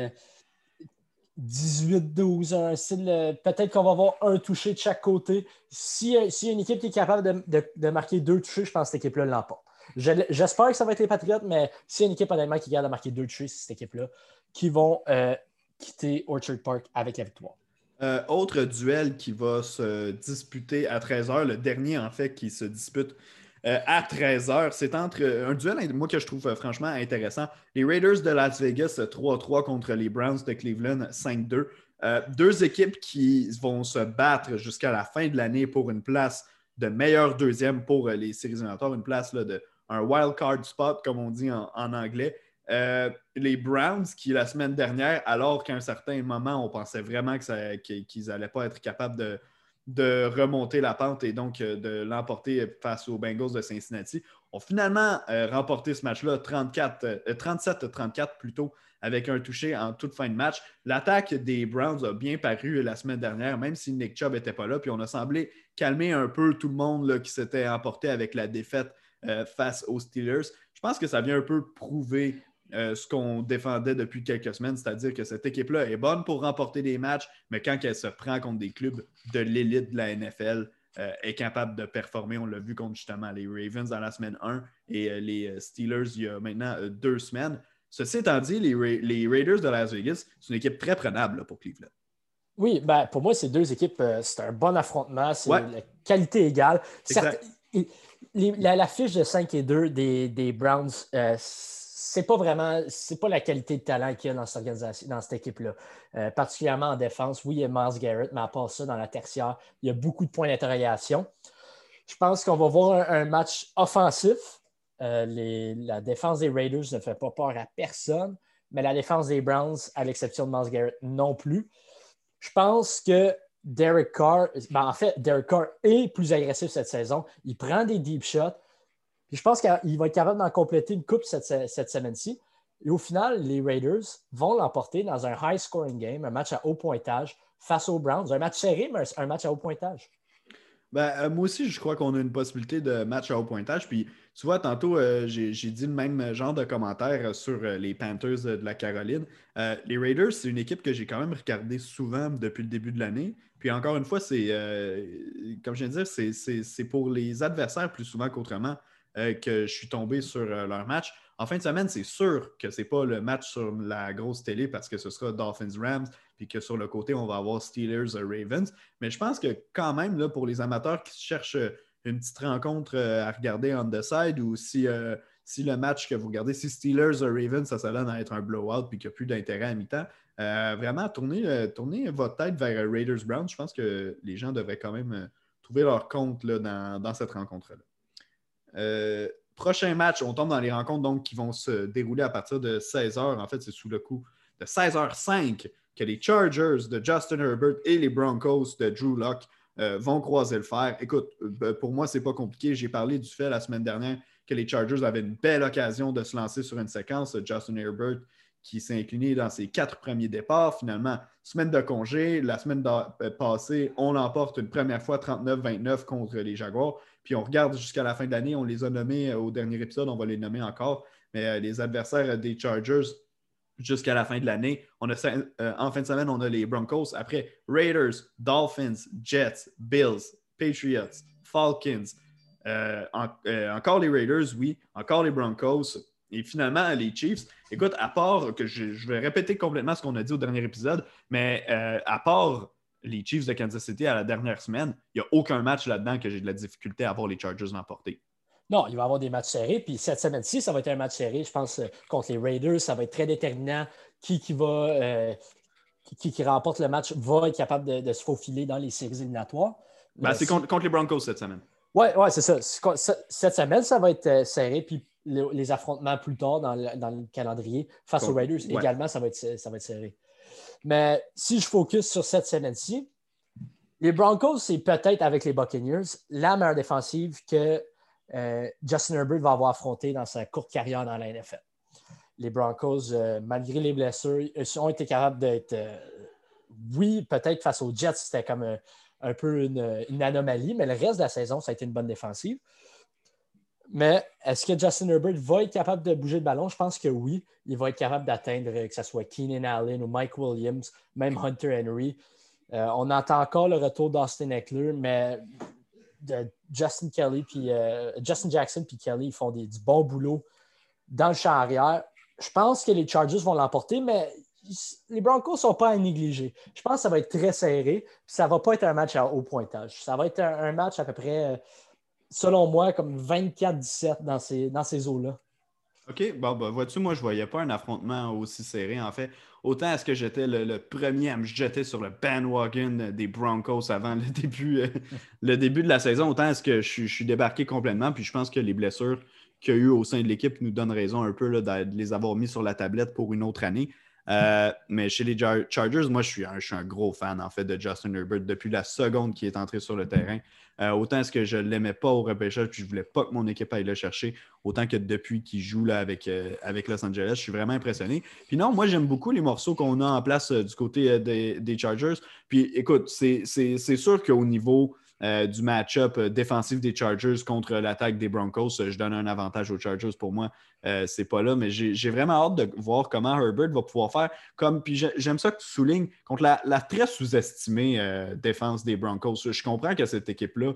18-12, euh, peut-être qu'on va avoir un touché de chaque côté. Si, si y a une équipe qui est capable de, marquer deux touchés, je pense que cette équipe-là l'emporte. J'espère que ça va être les Patriotes, mais a une équipe honnêtement qui garde à marquer deux touchés, c'est cette équipe-là qui vont euh, quitter Orchard Park avec la victoire. Euh, autre duel qui va se disputer à 13h, le dernier en fait qui se dispute euh, à 13h, c'est entre un duel, moi que je trouve euh, franchement intéressant. Les Raiders de Las Vegas 3-3 contre les Browns de Cleveland 5-2. deux équipes qui vont se battre jusqu'à la fin de l'année pour une place de meilleur deuxième pour les séries éliminatoires, une place là, de un wild card spot, comme on dit en anglais. Euh, les Browns, qui la semaine dernière, alors qu'à un certain moment, on pensait vraiment qu'ils n'allaient pas être capables de, remonter la pente et donc euh, de l'emporter face aux Bengals de Cincinnati, ont finalement euh, remporté ce match-là 37-34 plutôt avec un touché en toute fin de match. L'attaque des Browns a bien paru la semaine dernière, même si Nick Chubb n'était pas là, puis on a semblé calmer un peu tout le monde qui s'était emporté avec la défaite face aux Steelers. Je pense que ça vient un peu prouver euh, ce qu'on défendait depuis quelques semaines, c'est-à-dire que cette équipe-là est bonne pour remporter des matchs, mais quand elle se prend contre des clubs de l'élite de la NFL, euh, est capable de performer. On l'a vu contre justement les Ravens dans la semaine 1 et euh, les Steelers il y a maintenant deux semaines. Ceci étant dit, les, Raiders de Las Vegas, c'est une équique très prenable pour Cleveland. Oui, ben, pour moi, ces deux équipes, c'est un bon affrontement, c'est la qualité égale. la, fiche de 5 et 2 des, des Browns, c'est pas vraiment, c'est pas la qualité de talent qu'il y a dans cette organisation, dans cette équipe-là. Euh, particulièrement en défense. Oui, il y a Miles Garrett, mais à part ça, dans la tertiaire, il y a beaucoup de points d'interrogation. Je pense qu'on va voir un, match offensif. Euh, la défense des Raiders ne fait pas peur à personne, mais la défense des Browns, à l'exception de Miles Garrett, non plus. Je pense que Derek Carr, ben, en fait, Derek Carr est plus agressif cette saison. Il prend des deep shots. Puis je pense qu'il va être capable d'en compléter une coupe cette, semaine-ci. Et au final, les Raiders vont l'emporter dans un high scoring game, un match à haut pointage face aux Browns. Un match serré, mais un match à haut pointage. Ben, euh, moi aussi, je crois qu'on a une possibilité de match à haut pointage. Puis, tu vois, tantôt, euh, j'ai dit le même genre de commentaire sur euh, les Panthers de la Caroline. les Raiders, c'est une équipe que j'ai quand même regardée souvent depuis le début de l'année. Puis, encore une fois, c'est, comme je viens de dire, c'est pour les adversaires plus souvent qu'autrement que je suis tombé sur leur match. En fin de semaine, c'est sûr que ce n'est pas le match sur la grosse télé parce que ce sera Dolphins-Rams, puis que sur le côté, on va avoir Steelers-Ravens. Mais je pense que quand même, là, pour les amateurs qui cherchent une petite rencontre euh, à regarder on the side ou si, euh, si le match que vous regardez, si Steelers-Ravens, ça s'allonne à être un blowout puis qu'il n'y a plus d'intérêt à mi-temps, euh, vraiment, tournez, tournez, votre tête vers Raiders-Browns. Je pense que les gens devraient quand même trouver leur compte là, dans, dans, cette rencontre-là. Prochain match, on tombe dans les rencontres qui vont se dérouler à partir de 16h. En fait, c'est sous le coup de 16h05 que les Chargers de Justin Herbert et les Broncos de Drew Locke euh, vont croiser le fer. Écoute, euh, pour moi, c'est pas compliqué. J'ai parlé du fait la semaine dernière que les Chargers avaient une belle occasion de se lancer sur une séquence. Justin Herbert qui s'est incliné dans ses quatre premiers départs. Finalement, semaine de congé, la semaine euh, passée, on l'emporte une première fois 39-29 contre les Jaguars. Puis on regarde jusqu'à la fin de l'année, on les a nommés euh, au dernier épisode, on va les nommer encore. Mais euh, les adversaires des Chargers jusqu'à la fin de l'année, on a en fin de semaine, on a les Broncos. Après, Raiders, Dolphins, Jets, Bills, Patriots, Falcons. encore les Raiders, oui. Encore les Broncos. Et finalement, les Chiefs, écoute, à part que je, vais répéter complètement ce qu'on a dit au dernier épisode, mais euh, à part les Chiefs de Kansas City à la dernière semaine, il n'y a aucun match là-dedans que j'ai de la difficulté à voir les Chargers l'emporter. Non, il va y avoir des matchs serrés. Puis cette semaine-ci, ça va être un match serré. Je pense euh, contre les Raiders, ça va être très déterminant. Qui, qui va euh, qui, remporte le match va être capable de, se faufiler dans les séries éliminatoires. Ben, c'est contre, contre, les Broncos cette semaine. Oui, ouais, c'est ça. Cette semaine, ça va être serré. Puis les affrontements plus tard dans le, calendrier face aux Raiders. Également, ça va, être, ça va être serré. Mais si je focus sur cette semaine-ci, les Broncos, c'est peut-être avec les Buccaneers la meilleure défensive que euh, Justin Herbert va avoir affronté dans sa courte carrière dans la NFL. Les Broncos, euh, malgré les blessures, ils ont été capables d'être. Euh, oui, peut-être face aux Jets, c'était comme un, peu une, anomalie, mais le reste de la saison, ça a été une bonne défensive. Mais est-ce que Justin Herbert va être capable de bouger le ballon? Je pense que oui. Il va être capable d'atteindre que ce soit Keenan Allen ou Mike Williams, même Hunter Henry. Euh, on entend encore le retour d'Austin Eckler, mais Justin Kelly puis euh, Justin Jackson puis Kelly ils font du bon boulot dans le champ arrière. Je pense que les Chargers vont l'emporter, mais les Broncos ne sont pas à négliger. Je pense que ça va être très serré. Ça ne va pas être un match à haut pointage. Ça va être un match à peu près euh, selon moi, comme 24-17 dans ces, dans ces eaux-là. OK, bon, ben, vois-tu, moi, je ne voyais pas un affrontement aussi serré, en fait. Autant est-ce que j'étais le, premier à me jeter sur le bandwagon des Broncos avant le début, euh, le début de la saison, autant est-ce que je, suis débarqué complètement, puis je pense que les blessures qu'il y a eu au sein de l'équipe nous donnent raison un peu là, de les avoir mis sur la tablette pour une autre année. Euh, mais chez les Chargers, moi, je suis, un, je suis, un, gros fan, en fait, de Justin Herbert depuis la seconde qui est entré sur le terrain. Euh, autant est-ce que je ne l'aimais pas au repêchage, puis je ne voulais pas que mon équipe aille le chercher, autant que depuis qu'il joue là, avec, euh, avec Los Angeles, je suis vraiment impressionné. Puis non, moi, j'aime beaucoup les morceaux qu'on a en place du côté des, des, Chargers. Puis écoute, c'est sûr qu'au niveau euh, du match-up euh, défensif des Chargers contre l'attaque des Broncos. Euh, je donne un avantage aux Chargers pour moi. c'est pas là, mais j'ai vraiment hâte de voir comment Herbert va pouvoir faire. J'aime ça que tu soulignes contre la, très sous-estimée défense des Broncos. Je comprends que cette équipe-là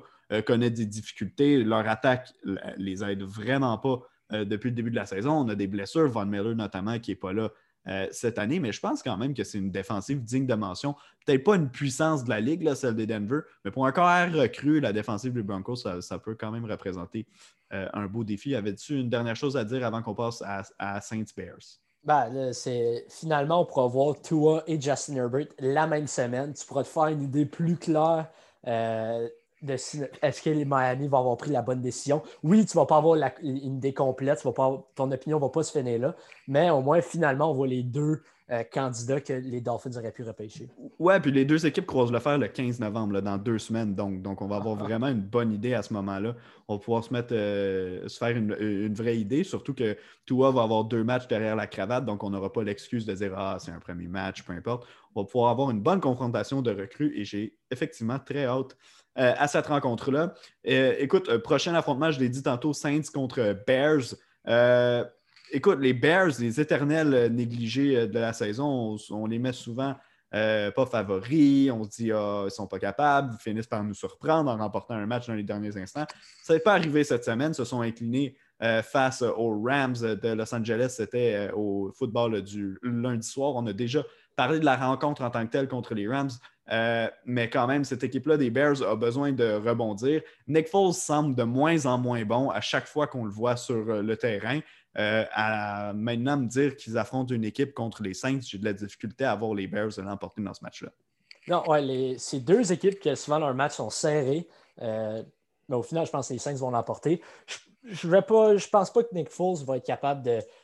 connaît des difficultés. Leur attaque les aide vraiment pas depuis le début de la saison. On a des blessures, Von Miller notamment, qui n'est pas là euh, cette année, mais je pense quand même que c'est une défensive digne de mention. Peut-être pas une puissance de la Ligue, là, celle de Denver, mais pour un corps recru, la défensive des Broncos, ça, peut quand même représenter euh, un beau défi. Avais-tu une dernière chose à dire avant qu'on passe à, Saints Bears? Ben, c'est finalement, on pourra voir Tua et Justin Herbert la même semaine. Tu pourras te faire une idée plus claire euh, est-ce que les Miami vont avoir pris la bonne décision? Oui, tu ne vas pas avoir une idée complète, ton opinion ne va pas se finir là, mais au moins, finalement, on voit les deux euh, candidats que les Dolphins auraient pu repêcher. Ouais, puis les deux équipes croisent le fer le 15 novembre, dans deux semaines. Donc, donc on va avoir ah. vraiment une bonne idée à ce moment-là. On va pouvoir se mettre euh, se faire une, vraie idée, surtout que Tua va avoir deux matchs derrière la cravate, donc on n'aura pas l'excuse de dire Ah, c'est un premier match, peu importe. On va pouvoir avoir une bonne confrontation de recrues et j'ai effectivement très hâte euh, à cette rencontre-là. écoute, prochain affrontement, je l'ai dit tantôt, Saints contre Bears écoute, les Bears, les éternels euh, négligés euh, de la saison, on, les met souvent euh, pas favoris. On se dit, ah, ils ne sont pas capables, ils finissent par nous surprendre en remportant un match dans les derniers instants. Ça n'est pas arrivé cette semaine, se sont inclinés face aux Rams de Los Angeles. C'était au football du lundi soir. On a déjà parlé de la rencontre en tant que telle contre les Rams. Mais quand même, cette équipe-là des Bears a besoin de rebondir. Nick Foles semble de moins en moins bon à chaque fois qu'on le voit sur le terrain. Euh, à maintenant me dire qu'ils affrontent une équipe contre les Saints, j'ai de la difficulté à voir les Bears l'emporter dans ce match-là. Non, ouais, c'est deux équipes qui souvent leurs matchs sont serrés. Euh, mais au final, je pense que les Saints vont l'emporter. Je ne pense pas que Nick Foles va être capable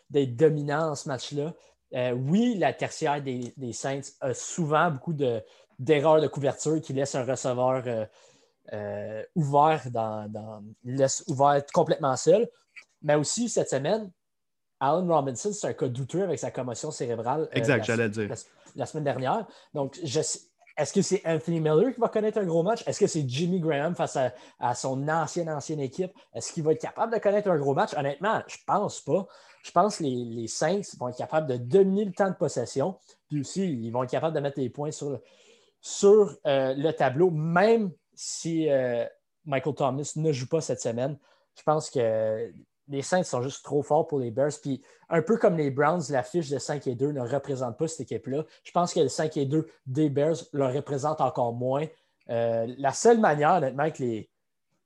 d'être dominant dans ce match-là. Euh, oui, la tertiaire des, Saints a souvent beaucoup d'erreurs de, couverture qui laissent un receveur ouvert, dans, laisse ouvert complètement seul. Mais aussi, cette semaine, Alan Robinson, c'est un cas douteux avec sa commotion cérébrale. Euh, exact, j'allais dire. La, semaine dernière. Donc, est-ce que c'est Anthony Miller qui va connaître un gros match? Est-ce que c'est Jimmy Graham face à, son ancienne, ancienne équipe? Est-ce qu'il va être capable de connaître un gros match? Honnêtement, je pense pas. Je pense que les, Saints vont être capables de dominer le temps de possession. Puis aussi, ils vont être capables de mettre les points sur, sur euh, le tableau, même si euh, Michael Thomas ne joue pas cette semaine. Je pense que les Saints sont juste trop forts pour les Bears. Puis un peu comme les Browns, la fiche de 5 et 2 ne représente pas cette équipe-là. Je pense que le 5 et 2 des Bears le représente encore moins. Euh, la seule manière, honnêtement, que les,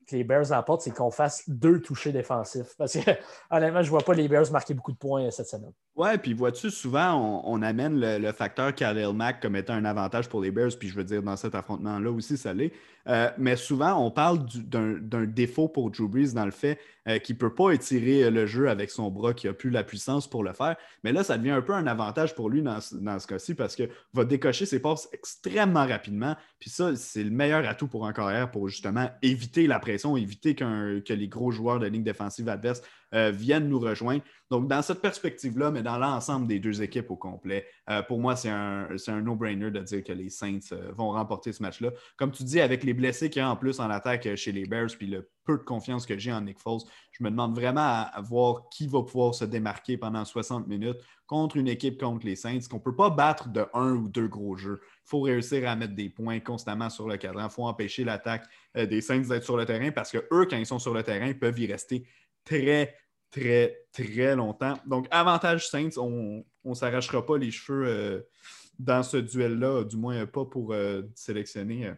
que les Bears l'emportent, c'est qu'on fasse deux touchés défensifs. Parce que, honnêtement, je ne vois pas les Bears marquer beaucoup de points cette semaine. Ouais, puis vois-tu, souvent, on, amène le, facteur Khalil Mack comme étant un avantage pour les Bears, puis je veux dire, dans cet affrontement-là aussi, ça l'est. Euh, mais souvent, on parle d'un défaut pour Drew Brees dans le fait euh, qu'il ne peut pas étirer le jeu avec son bras, qui n'a plus la puissance pour le faire. Mais là, ça devient un peu un avantage pour lui dans, ce cas-ci parce qu'il va décocher ses passes extrêmement rapidement. Puis ça, c'est le meilleur atout pour un carrière pour justement éviter la pression, éviter que les gros joueurs de ligne défensive adverse euh, viennent nous rejoindre. Donc, dans cette perspective-là, mais dans l'ensemble des deux équipes au complet, euh, pour moi, c'est un, no-brainer de dire que les Saints euh, vont remporter ce match-là. Comme tu dis, avec les blessés qu'il y a en plus en attaque chez les Bears, puis le peu de confiance que j'ai en Nick Foles, je me demande vraiment à, voir qui va pouvoir se démarquer pendant 60 minutes contre une équipe contre les Saints, qu'on ne peut pas battre de un ou deux gros jeux. Il faut réussir à mettre des points constamment sur le cadran. Il faut empêcher l'attaque des Saints d'être sur le terrain parce que eux, quand ils sont sur le terrain, peuvent y rester très, très, très longtemps. Donc, avantage Saints, on ne s'arrachera pas les cheveux euh, dans ce duel-là, du moins pas pour euh, sélectionner euh,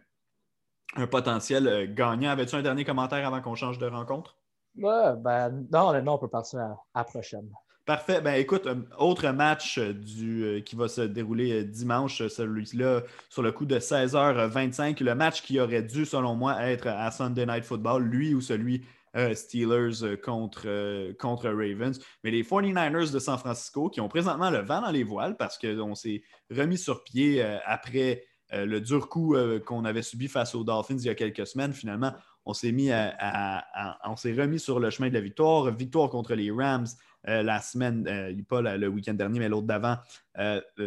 un potentiel gagnant. Avais-tu un dernier commentaire avant qu'on change de rencontre? Ouais, ben, non, non, on peut passer à, la prochaine. Parfait. Ben, écoute, autre match du, qui va se dérouler dimanche, celui-là, sur le coup de 16h25. Le match qui aurait dû, selon moi, être à Sunday Night Football, lui ou celui euh, Steelers euh, contre, euh, contre Ravens. Mais les 49ers de San Francisco qui ont présentement le vent dans les voiles parce qu'on s'est remis sur pied après le dur coup qu'on avait subi face aux Dolphins il y a quelques semaines. Finalement, on s'est mis à, on s'est remis sur le chemin de la victoire. Victoire contre les Rams la semaine, pas le week-end dernier, mais l'autre d'avant,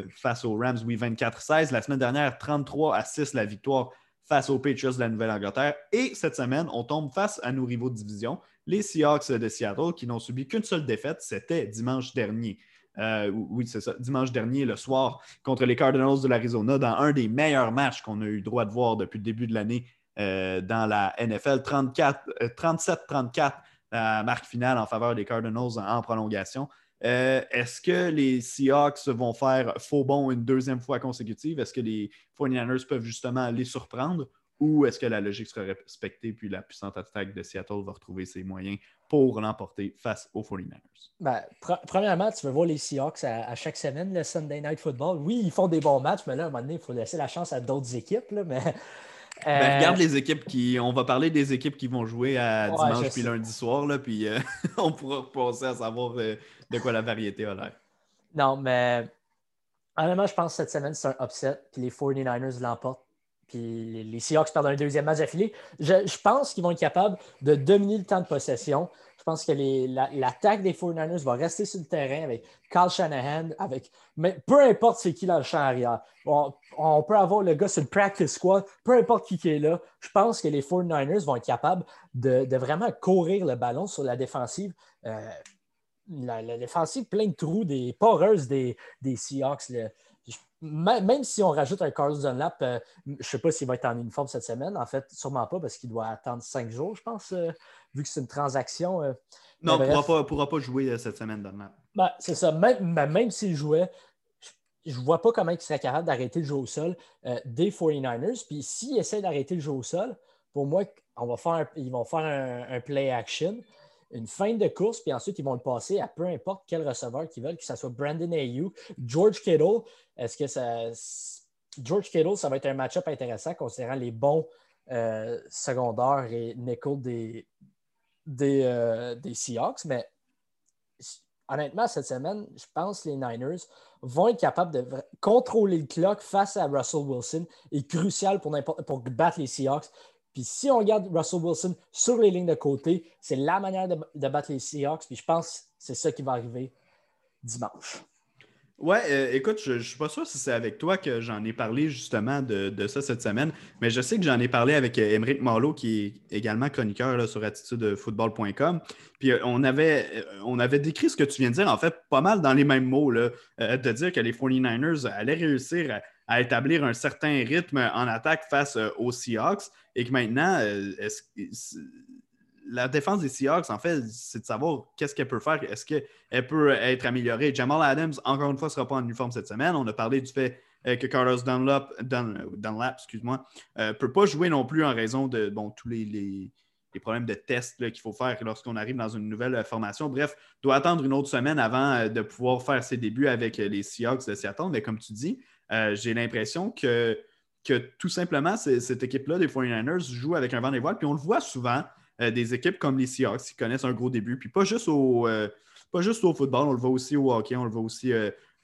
face aux Rams, oui, 24-16. La semaine dernière, 33 à 6 la victoire face aux Patriots de la Nouvelle-Angleterre. Et cette semaine, on tombe face à nos rivaux de division, les Seahawks de Seattle, qui n'ont subi qu'une seule défaite, c'était dimanche dernier. Euh, oui, c'est ça, dimanche dernier, le soir, contre les Cardinals de l'Arizona, dans un des meilleurs matchs qu'on a eu droit de voir depuis le début de l'année euh, dans la NFL. 37-34, euh, la marque finale en faveur des Cardinals en prolongation. Euh, est-ce que les Seahawks vont faire faux bon une deuxième fois consécutive? Est-ce que les 49ers peuvent justement les surprendre? Ou est-ce que la logique sera respectée puis la puissante attaque de Seattle va retrouver ses moyens pour l'emporter face aux 49ers? Ben, premièrement, tu veux voir les Seahawks à, chaque semaine, le Sunday Night Football. Oui, ils font des bons matchs, mais là, à un moment donné, il faut laisser la chance à d'autres équipes. mais ben, regarde euh, les équipes qui. On va parler des équipes qui vont jouer à dimanche puis lundi soir, là, puis euh, on pourra penser à savoir euh, de quoi la variété a l'air. Non, mais Honnêtement, je pense que cette semaine, c'est un upset, puis les 49ers l'emportent, puis les Seahawks perdent un deuxième match affilé. Je, je pense qu'ils vont être capables de dominer le temps de possession. Je pense que l'attaque des 49ers va rester sur le terrain avec Carl Shanahan, avec mais peu importe c'est qui dans le champ arrière. On, peut avoir le gars sur le practice squad, peu importe qui, est là. Je pense que les 49ers vont être capables de, vraiment courir le ballon sur la défensive. Euh, la, défensive plein de trous, des poreuses des, des Seahawks. Même si on rajoute un Carlos Dunlap, euh, je ne sais pas s'il va être en uniforme cette semaine. En fait, sûrement pas parce qu'il doit attendre cinq jours, je pense, euh, vu que c'est une transaction. Euh. non, il ne pourra, pas jouer cette semaine, Dunlap. Ben, c'est ça. Même, ben, même s'il jouait, je ne vois pas comment il serait capable d'arrêter le jeu au sol des 49ers. Puis s'il essaie d'arrêter le jeu au sol, pour moi, on va faire ils vont faire un play action une fin de course, puis ensuite, ils vont le passer à peu importe quel receveur qu'ils veulent, que ce soit Brandon Ayuk, George Kittle. Est-ce que ça. George Kittle, ça va être un match-up intéressant considérant les bons euh, secondaires et nickel des, des, euh, des Seahawks, mais honnêtement, cette semaine, je pense que les Niners vont être capables de contrôler le clock face à Russell Wilson est crucial pour, pour battre les Seahawks. Puis si on regarde Russell Wilson sur les lignes de côté, c'est la manière de, battre les Seahawks. Puis je pense que c'est ça qui va arriver dimanche. Ouais, euh, écoute, je ne suis pas sûr si c'est avec toi que j'en ai parlé justement de, ça cette semaine, mais je sais que j'en ai parlé avec Émeric euh, Marlowe, qui est également chroniqueur sur attitudefootball.com. Puis euh, on, avait, on avait décrit ce que tu viens de dire, en fait, pas mal dans les mêmes mots, là, de dire que les 49ers allaient réussir à établir un certain rythme en attaque face aux Seahawks et que maintenant, euh, la défense des Seahawks, en fait, c'est de savoir qu'est-ce qu'elle peut faire. Est-ce qu'elle peut être améliorée? Jamal Adams, encore une fois, ne sera pas en uniforme cette semaine. On a parlé du fait euh, que Carlos Dunlap, Dunlap excuse-moi, ne peut pas jouer non plus en raison de bon, tous les, problèmes de test qu'il faut faire lorsqu'on arrive dans une nouvelle formation. Bref, doit attendre une autre semaine avant de pouvoir faire ses débuts avec les Seahawks de Seattle. Mais comme tu dis, euh, j'ai l'impression que, que tout simplement, cette équipe-là des 49ers joue avec un vent des voiles. Puis on le voit souvent, euh, des équipes comme les Seahawks qui connaissent un gros début. Puis pas juste au, euh, pas juste au football, on le voit aussi au hockey, on le voit aussi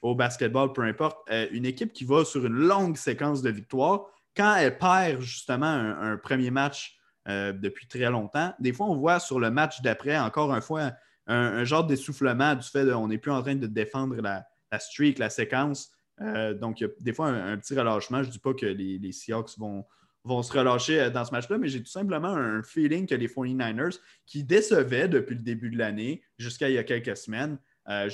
au basketball, peu importe. une équipe qui va sur une longue séquence de victoires, quand elle perd justement un, premier match depuis très longtemps, des fois on voit sur le match d'après, encore une fois, un, genre d'essoufflement du fait qu'on n'est plus en train de défendre la, la streak, la séquence. Euh, donc, il y a des fois un, petit relâchement. Je ne dis pas que les, Seahawks vont, vont se relâcher euh, dans ce match-là, mais j'ai tout simplement un feeling que les 49ers, qui décevaient depuis le début de l'année jusqu'à il y a quelques semaines, euh,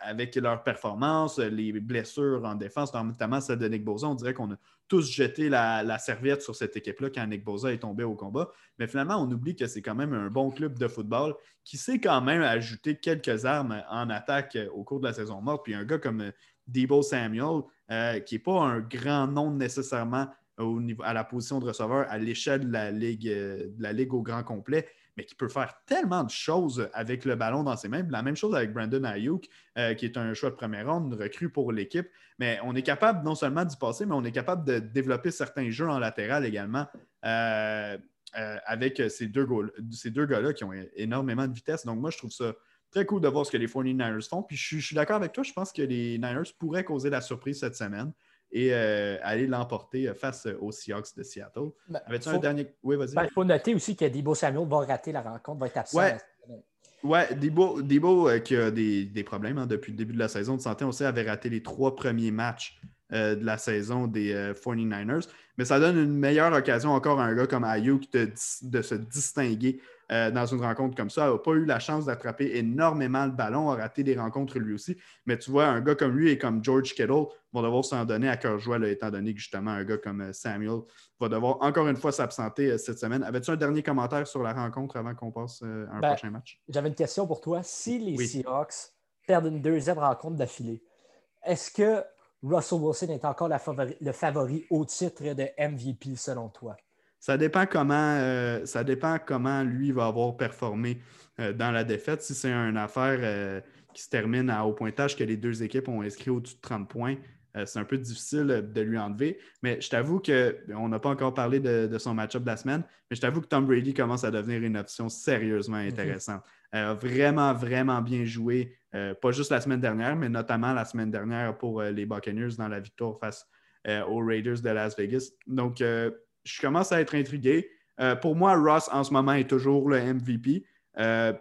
avec leur performance, les blessures en défense, notamment celle de Nick Bosa, on dirait qu'on a tous jeté la, serviette sur cette équipe-là quand Nick Bosa est tombé au combat. Mais finalement, on oublie que c'est quand même un bon club de football qui sait quand même ajouter quelques armes en attaque au cours de la saison morte. Puis un gars comme Debo Samuel, euh, qui n'est pas un grand nom nécessairement au niveau, à la position de receveur à l'échelle de la ligue, euh, de la ligue au grand complet, mais qui peut faire tellement de choses avec le ballon dans ses mains. La même chose avec Brandon Ayuk, euh, qui est un choix de première ronde, recrue pour l'équipe. Mais on est capable non seulement d'y passer, mais on est capable de développer certains jeux en latéral également. avec ces deux, ces deux gars-là qui ont énormément de vitesse. Donc, moi, je trouve ça très cool de voir ce que les 49ers font. Puis je, suis d'accord avec toi, je pense que les Niners pourraient causer la surprise cette semaine et euh, aller l'emporter face aux Seahawks de Seattle. Ben, Avais-tu un dernier? Oui, vas-y. Ben, il faut noter aussi que Debo Samuel va rater la rencontre, va être absent. Ouais. Ouais, Debo, euh, qui a des, problèmes hein, depuis le début de la saison de santé, on sait, avait raté les trois premiers matchs euh, de la saison des 49ers. Mais ça donne une meilleure occasion encore à un gars comme Ayuk de, de se distinguer euh, dans une rencontre comme ça. Il n'a pas eu la chance d'attraper énormément le ballon, a raté des rencontres lui aussi. Mais tu vois, un gars comme lui et comme George Kittle vont devoir s'en donner à cœur joie, étant donné que justement un gars comme euh, Samuel va devoir encore une fois s'absenter euh, cette semaine. Avais-tu un dernier commentaire sur la rencontre avant qu'on passe à un ben, prochain match? J'avais une question pour toi. Si les Seahawks perdent une deuxième rencontre d'affilée, est-ce que Russell Wilson est encore le favori au titre de MVP selon toi? Ça dépend comment, euh, ça dépend comment lui va avoir performé euh, dans la défaite. Si c'est une affaire euh, qui se termine à, au pointage que les deux équipes ont inscrit au-dessus de 30 points, c'est un peu difficile de lui enlever. Mais je t'avoue que, on n'a pas encore parlé de, son match-up de la semaine, mais je t'avoue que Tom Brady commence à devenir une option sérieusement mhm. intéressante. vraiment, vraiment bien joué, pas juste la semaine dernière, mais notamment la semaine dernière pour les Buccaneers dans la victoire face aux Raiders de Las Vegas. Donc, je commence à être intrigué. pour moi, Ross, en ce moment, est toujours le MVP.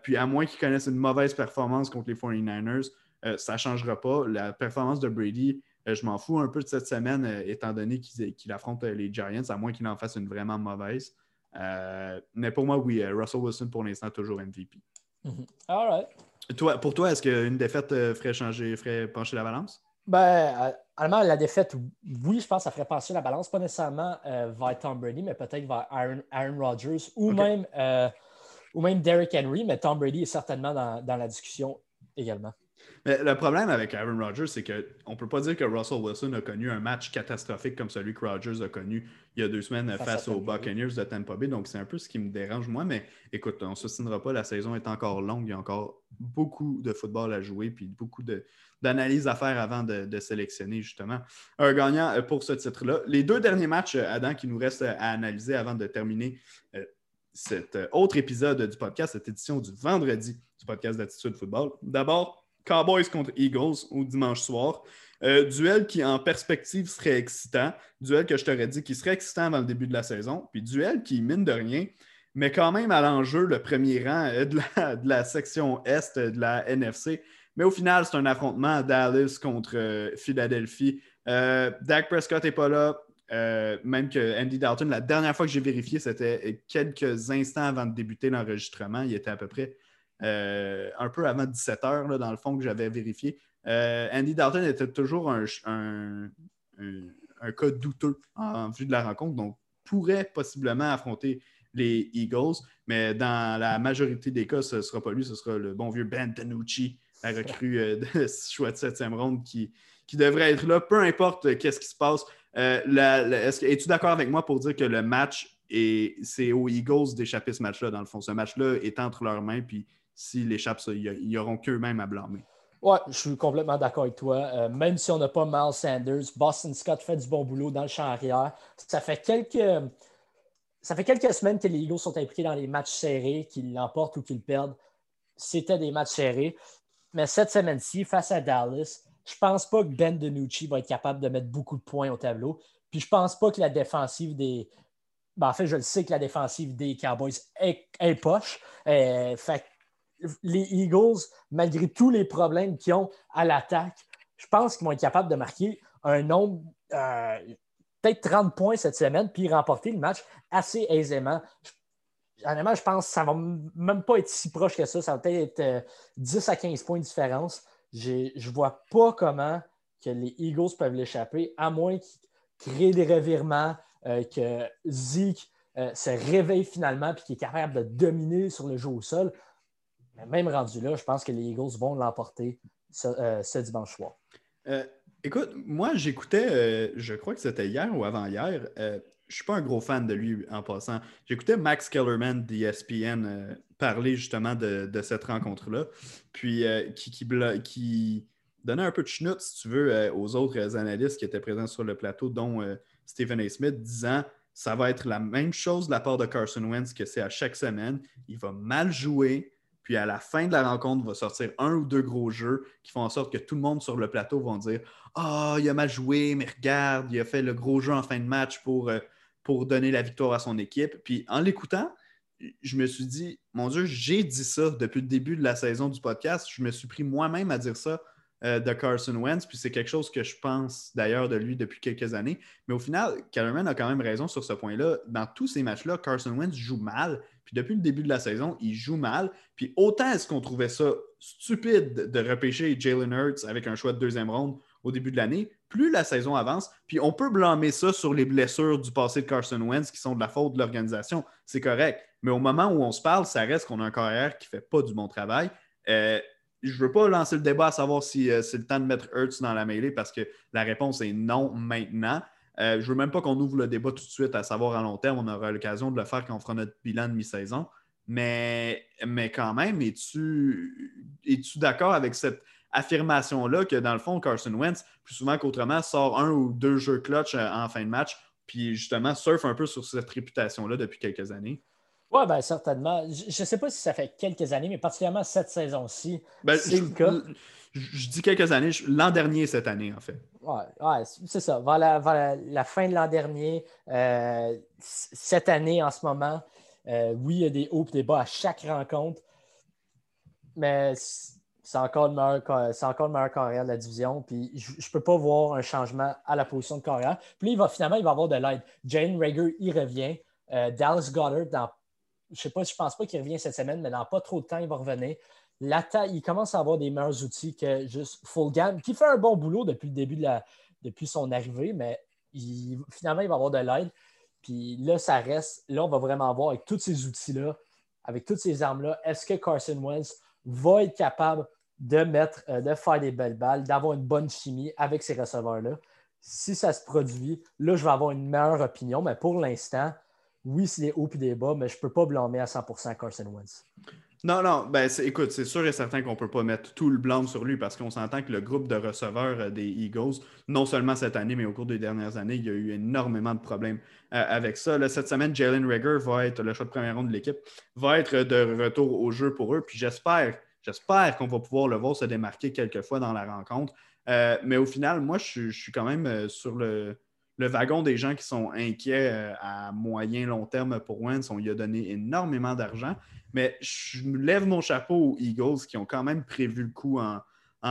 puis, à moins qu'il connaisse une mauvaise performance contre les 49ers, ça ne changera pas. La performance de Brady, euh, je m'en fous un peu de cette semaine, euh, étant donné qu'il affronte euh, les Giants, à moins qu'il en fasse une vraiment mauvaise. mais pour moi, oui, Russell Wilson, pour l'instant, toujours MVP. Mm-hmm. All right. Toi, pour toi, est-ce qu'une défaite ferait changer, ferait pencher la balance? Ben, allemand, la défaite, oui, je pense que ça ferait pencher la balance, pas nécessairement vers Tom Brady, mais peut-être vers Aaron, Rodgers ou, même, ou même Derrick Henry, mais Tom Brady est certainement dans la discussion également. Mais le problème avec Aaron Rodgers, c'est qu'on ne peut pas dire que Russell Wilson a connu un match catastrophique comme celui que Rodgers a connu il y a deux semaines face, aux Buccaneers de Tampa Bay. Donc, c'est un peu ce qui me dérange, moi. Mais écoute, on ne se souviendra pas. La saison est encore longue. Il y a encore beaucoup de football à jouer puis beaucoup d'analyses à faire avant de, sélectionner, justement, un gagnant euh, pour ce titre-là. Les deux derniers matchs, euh, Adam, qui nous restent à analyser avant de terminer euh, cet autre épisode du podcast, cette édition du vendredi du podcast d'Attitude Football. D'abord, Cowboys contre Eagles au dimanche soir. Euh, duel qui, en perspective, serait excitant. Duel que je t'aurais dit qui serait excitant avant le début de la saison. Puis duel qui, mine de rien, met quand même à l'enjeu le premier rang euh, de la, section Est de la NFC. Mais au final, c'est un affrontement Dallas contre euh, Philadelphie. Dak Prescott n'est pas là. même que Andy Dalton, la dernière fois que j'ai vérifié, c'était quelques instants avant de débuter l'enregistrement. Il était à peu près un peu avant 17 heures, dans le fond, que j'avais vérifié. Euh, Andy Dalton était toujours un, cas douteux en, vue de la rencontre, donc pourrait possiblement affronter les Eagles, mais dans la majorité des cas, ce ne sera pas lui, ce sera le bon vieux Ben Danucci, la recrue euh, de choix de septième ronde qui, qui devrait être là, peu importe qu'est-ce qui se passe. Es-tu d'accord avec moi pour dire que le match, c'est aux Eagles d'échapper ce match-là, dans le fond? Ce match-là est entre leurs mains, puis s'il échappe ça, ils n'auront qu'eux-mêmes à blâmer. Oui, je suis complètement d'accord avec toi. Euh, même si on n'a pas Miles Sanders, Boston Scott fait du bon boulot dans le champ arrière. Ça fait quelques, ça fait quelques semaines que les Eagles sont impliqués dans les matchs serrés, qu'ils l'emportent ou qu'ils perdent. C'était des matchs serrés. Mais cette semaine-ci, face à Dallas, je ne pense pas que Ben DiNucci va être capable de mettre beaucoup de points au tableau. Puis je ne pense pas que la défensive des. Ben, en fait, je le sais que la défensive des Cowboys est, poche. Euh, fait les Eagles, malgré tous les problèmes qu'ils ont à l'attaque, je pense qu'ils vont être capables de marquer un nombre, euh, peut-être 30 points cette semaine, puis remporter le match assez aisément. Honnêtement, je pense que ça ne va même pas être si proche que ça. Ça va peut-être être 10 euh, à 15 points de différence. Je ne vois pas comment que les Eagles peuvent l'échapper, à moins qu'ils créent des revirements, euh, que Zeke se réveille finalement et qu'il est capable de dominer sur le jeu au sol même rendu là, je pense que les Eagles vont l'emporter ce, euh, dimanche soir. Euh, écoute, moi, j'écoutais, euh, je crois que c'était hier ou avant-hier. je ne suis pas un gros fan de lui en passant. J'écoutais Max Kellerman d'ESPN parler justement de, cette rencontre-là, puis qui, donnait un peu de schnout, si tu veux, aux autres analystes qui étaient présents sur le plateau, dont Stephen A. Smith, disant ça va être la même chose de la part de Carson Wentz que c'est à chaque semaine. Il va mal jouer, puis à la fin de la rencontre, va sortir un ou deux gros jeux qui font en sorte que tout le monde sur le plateau va dire Ah, il a mal joué, mais regarde, il a fait le gros jeu en fin de match pour, euh, donner la victoire à son équipe. Puis en l'écoutant, je me suis dit Mon Dieu, j'ai dit ça depuis le début de la saison du podcast. Je me suis pris moi-même à dire ça euh, de Carson Wentz, puis c'est quelque chose que je pense d'ailleurs de lui depuis quelques années. Mais au final, Kellerman a quand même raison sur ce point-là. Dans tous ces matchs-là, Carson Wentz joue mal, puis depuis le début de la saison, il joue mal. Puis autant est-ce qu'on trouvait ça stupide de repêcher Jalen Hurts avec un choix de deuxième ronde au début de l'année, plus la saison avance, puis on peut blâmer ça sur les blessures du passé de Carson Wentz qui sont de la faute de l'organisation, c'est correct. Mais au moment où on se parle, ça reste qu'on a un carrière qui ne fait pas du bon travail. Euh, je ne veux pas lancer le débat à savoir si euh, c'est le temps de mettre Hertz dans la mêlée parce que la réponse est non maintenant. Euh, je ne veux même pas qu'on ouvre le débat tout de suite à savoir à long terme. On aura l'occasion de le faire quand on fera notre bilan de mi-saison. Mais, mais quand même, es-tu es d'accord avec cette, affirmation-là que, dans le fond, Carson Wentz, plus souvent qu'autrement, sort un ou deux jeux clutch euh, en fin de match, puis justement surfe un peu sur cette réputation-là depuis quelques années? Oui, bien certainement. Je ne sais pas si ça fait quelques années, mais particulièrement cette saison-ci, ben, c'est le cas. Je, dis quelques années, l'an dernier cette année, en fait. Oui, ouais, c'est ça. Vers la, fin de l'an dernier, euh, cette année en ce moment, euh, oui, il y a des hauts et des bas à chaque rencontre, mais c'est encore le meilleur, encore le meilleur carrière de la division. Puis je ne peux pas voir un changement à la position de carrière. Puis il va finalement, il va avoir de l'aide. Jane Rager, il revient. Euh, Dallas Goddard, dans, je ne sais pas, je pense pas qu'il revient cette semaine, mais dans pas trop de temps, il va revenir. Il commence à avoir des meilleurs outils que juste Full Game, qui fait un bon boulot depuis le début de depuis son arrivée, mais finalement, il va avoir de l'aide. Puis là, ça reste. Là, on va vraiment voir avec tous ces outils-là, avec toutes ces armes-là, est-ce que Carson Wentz va être capable de mettre, euh, de faire des belles balles, d'avoir une bonne chimie avec ces receveurs-là? Si ça se produit, là, je vais avoir une meilleure opinion, mais pour l'instant, oui, c'est des hauts et des bas, mais je ne peux pas blâmer à 100% Carson Wentz. Non, non, ben écoute, c'est sûr et certain qu'on ne peut pas mettre tout le blâme sur lui parce qu'on s'entend que le groupe de receveurs euh, des Eagles, non seulement cette année, mais au cours des dernières années, il y a eu énormément de problèmes euh, avec ça. cette semaine, Jalen Rager va être le choix de première ronde de l'équipe, va être de retour au jeu pour eux. Puis j'espère J'espère qu'on va pouvoir le voir se démarquer quelquefois dans la rencontre. Euh, mais au final, moi, je, suis quand même sur le, wagon des gens qui sont inquiets euh, à moyen long terme pour Wentz. On lui a donné énormément d'argent. Mais je lève mon chapeau aux Eagles qui ont quand même prévu le coup en,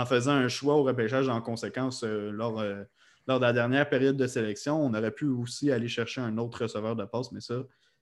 faisant un choix au repêchage en conséquence lors, lors de la dernière période de sélection. On aurait pu aussi aller chercher un autre receveur de passe, mais ça,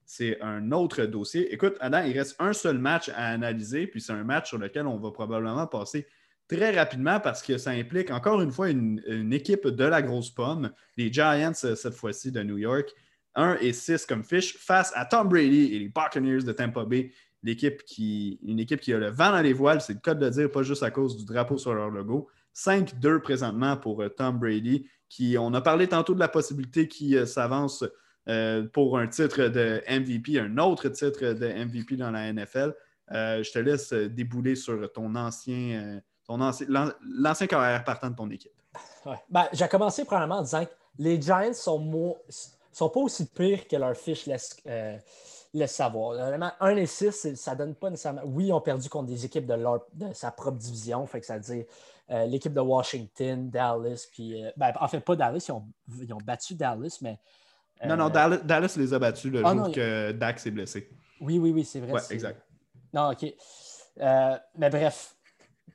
c'est un autre dossier. Écoute, Adam, il reste un seul match à analyser, puis c'est un match sur lequel on va probablement passer très rapidement parce que ça implique encore une fois une, équipe de la grosse pomme, les Giants euh, cette fois-ci de New York, 1 et 6 comme fiche, face à Tom Brady et les Buccaneers de Tampa Bay, l'équipe qui, une équipe qui a le vent dans les voiles, c'est le cas de le dire, pas juste à cause du drapeau sur leur logo. 5-2 présentement pour euh, Tom Brady, qui, on a parlé tantôt de la possibilité qu'il euh, s'avance euh, pour un titre de MVP, un autre titre de MVP dans la NFL. Je te laisse débouler sur ton ancien, l'ancien carrière partant de ton équipe. Ben, j'ai commencé probablement en disant que les Giants sont, sont pas aussi pires que leur fiche laisse, savoir. 1 et 6, ça donne pas nécessairement. Oui, ils ont perdu contre des équipes de, leur, de sa propre division, fait que ça veut dire l'équipe de Washington, Dallas, puis. Ben, en fait, pas Dallas, ils ont, ils ont battu Dallas, mais non, non, euh, Dallas, les a battus le ah, jour que Dak s'est blessé. Oui, oui, oui, c'est vrai. Exact. Non, OK. Euh, mais bref,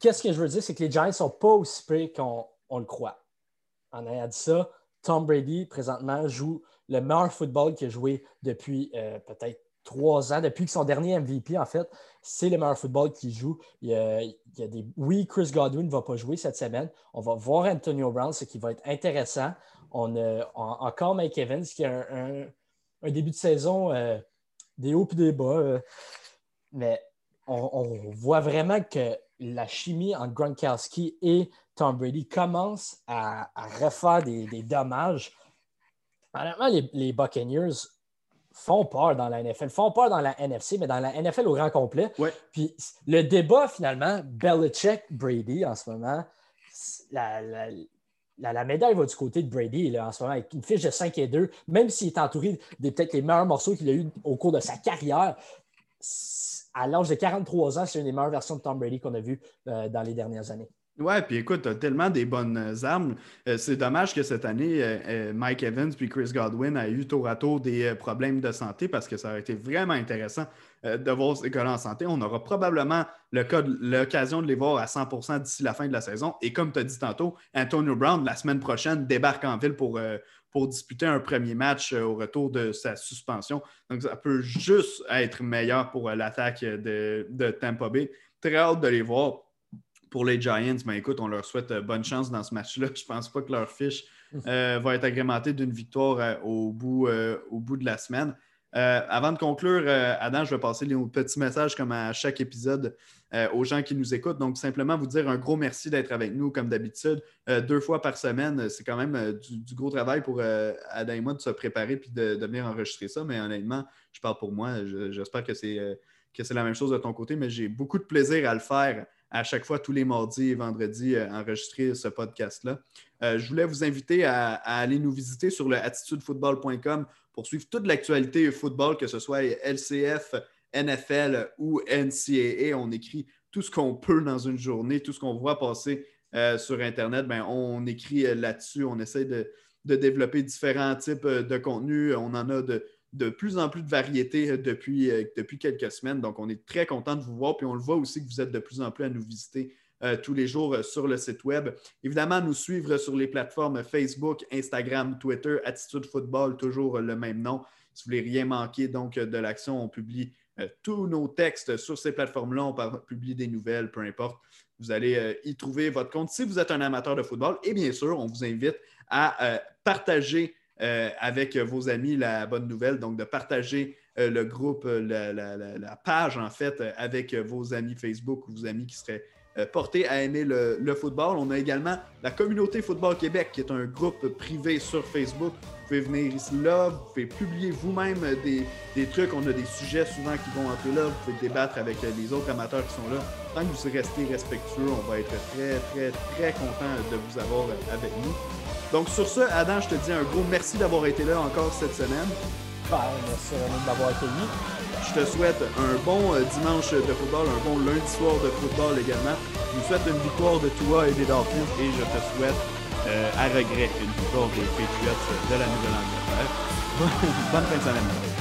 qu'est-ce que je veux dire, c'est que les Giants ne sont pas aussi près qu'on le croit. En ayant dit ça, Tom Brady, présentement, joue le meilleur football qu'il a joué depuis euh, peut-être trois ans, depuis que son dernier MVP, en fait, c'est le meilleur football qu'il joue. Il y, a, des... Oui, Chris Godwin ne va pas jouer cette semaine. On va voir Antonio Brown, ce qui va être intéressant. On a encore Mike Evans qui a un, début de saison euh, des hauts et des bas. Euh, mais on, voit vraiment que la chimie entre Gronkowski et Tom Brady commence à, refaire des, dommages. Honnêtement, les, Buccaneers font peur dans la NFL, font peur dans la NFC, mais dans la NFL au grand complet. Puis le débat, finalement, Belichick-Brady en ce moment, la, la, médaille va du côté de Brady là, en ce moment, avec une fiche de 5 et 2, même s'il est entouré des peut-être les meilleurs morceaux qu'il a eu au cours de sa carrière. À l'âge de 43 ans, c'est une des meilleures versions de Tom Brady qu'on a vues euh, dans les dernières années. Ouais, puis écoute, tu as tellement des bonnes euh, armes. Euh, c'est dommage que cette année, Mike Evans puis Chris Godwin aient eu tour à tour des problèmes de santé parce que ça aurait été vraiment intéressant de voir ces gars en santé. On aura probablement l'occasion de les voir à 100% d'ici la fin de la saison. Et comme tu as dit tantôt, Antonio Brown, la semaine prochaine, débarque en ville pour, pour disputer un premier match au retour de sa suspension. Donc, ça peut juste être meilleur pour l'attaque de, de Tampa Bay. Très hâte de les voir pour les Giants, ben écoute, on leur souhaite euh, bonne chance dans ce match-là. Je ne pense pas que leur fiche euh, va être agrémentée d'une victoire euh, au, bout, au bout de la semaine. Avant de conclure, Adam, je vais passer les petits messages comme à chaque épisode aux gens qui nous écoutent. Donc, simplement vous dire un gros merci d'être avec nous comme d'habitude. deux fois par semaine, c'est quand même du, gros travail pour Adam et moi de se préparer puis de, de, venir enregistrer ça. Mais honnêtement, je parle pour moi. J'espère que c'est la même chose de ton côté, mais j'ai beaucoup de plaisir à le faire à chaque fois, tous les mardis et vendredis, enregistrer ce podcast-là. je voulais vous inviter à, aller nous visiter sur le attitudefootball.com pour suivre toute l'actualité football, que ce soit LCF, NFL ou NCAA. On écrit tout ce qu'on peut dans une journée, tout ce qu'on voit passer sur Internet, ben, on écrit là-dessus. On essaie de développer différents types de contenus. On en a de, de plus en plus de variétés euh, depuis, euh, depuis quelques semaines. Donc, on est très content de vous voir. Puis on le voit aussi que vous êtes de plus en plus à nous visiter euh, tous les jours sur le site web. Évidemment, nous suivre sur les plateformes Facebook, Instagram, Twitter, Attitude Football, toujours le même nom. Si vous voulez rien manquer donc de l'action, on publie tous nos textes sur ces plateformes-là. On publie des nouvelles, peu importe. Vous allez y trouver votre compte si vous êtes un amateur de football. Et bien sûr, on vous invite à partager euh, avec vos amis la bonne nouvelle, donc de partager euh, le groupe, euh, la, page en fait, avec vos amis Facebook ou vos amis qui seraient portés à aimer le, football. On a également la communauté Football Québec, qui est un groupe privé sur Facebook. Vous pouvez venir ici là, vous pouvez publier vous-même des, des, trucs. On a des sujets souvent qui vont entrer là. Vous pouvez débattre avec les autres amateurs qui sont là. Tant que vous restez respectueux, on va être très, très, très content de vous avoir avec nous. Donc, sur ce, Adam, je te dis un gros merci d'avoir été là encore cette semaine. Merci de m'avoir. Je te souhaite un bon euh, dimanche de football, un bon lundi soir de football également. Je vous souhaite une victoire de toi et des Dolphins et je te souhaite euh, à regret une victoire des Patriots de la Nouvelle-Angleterre. Bonne fin de semaine.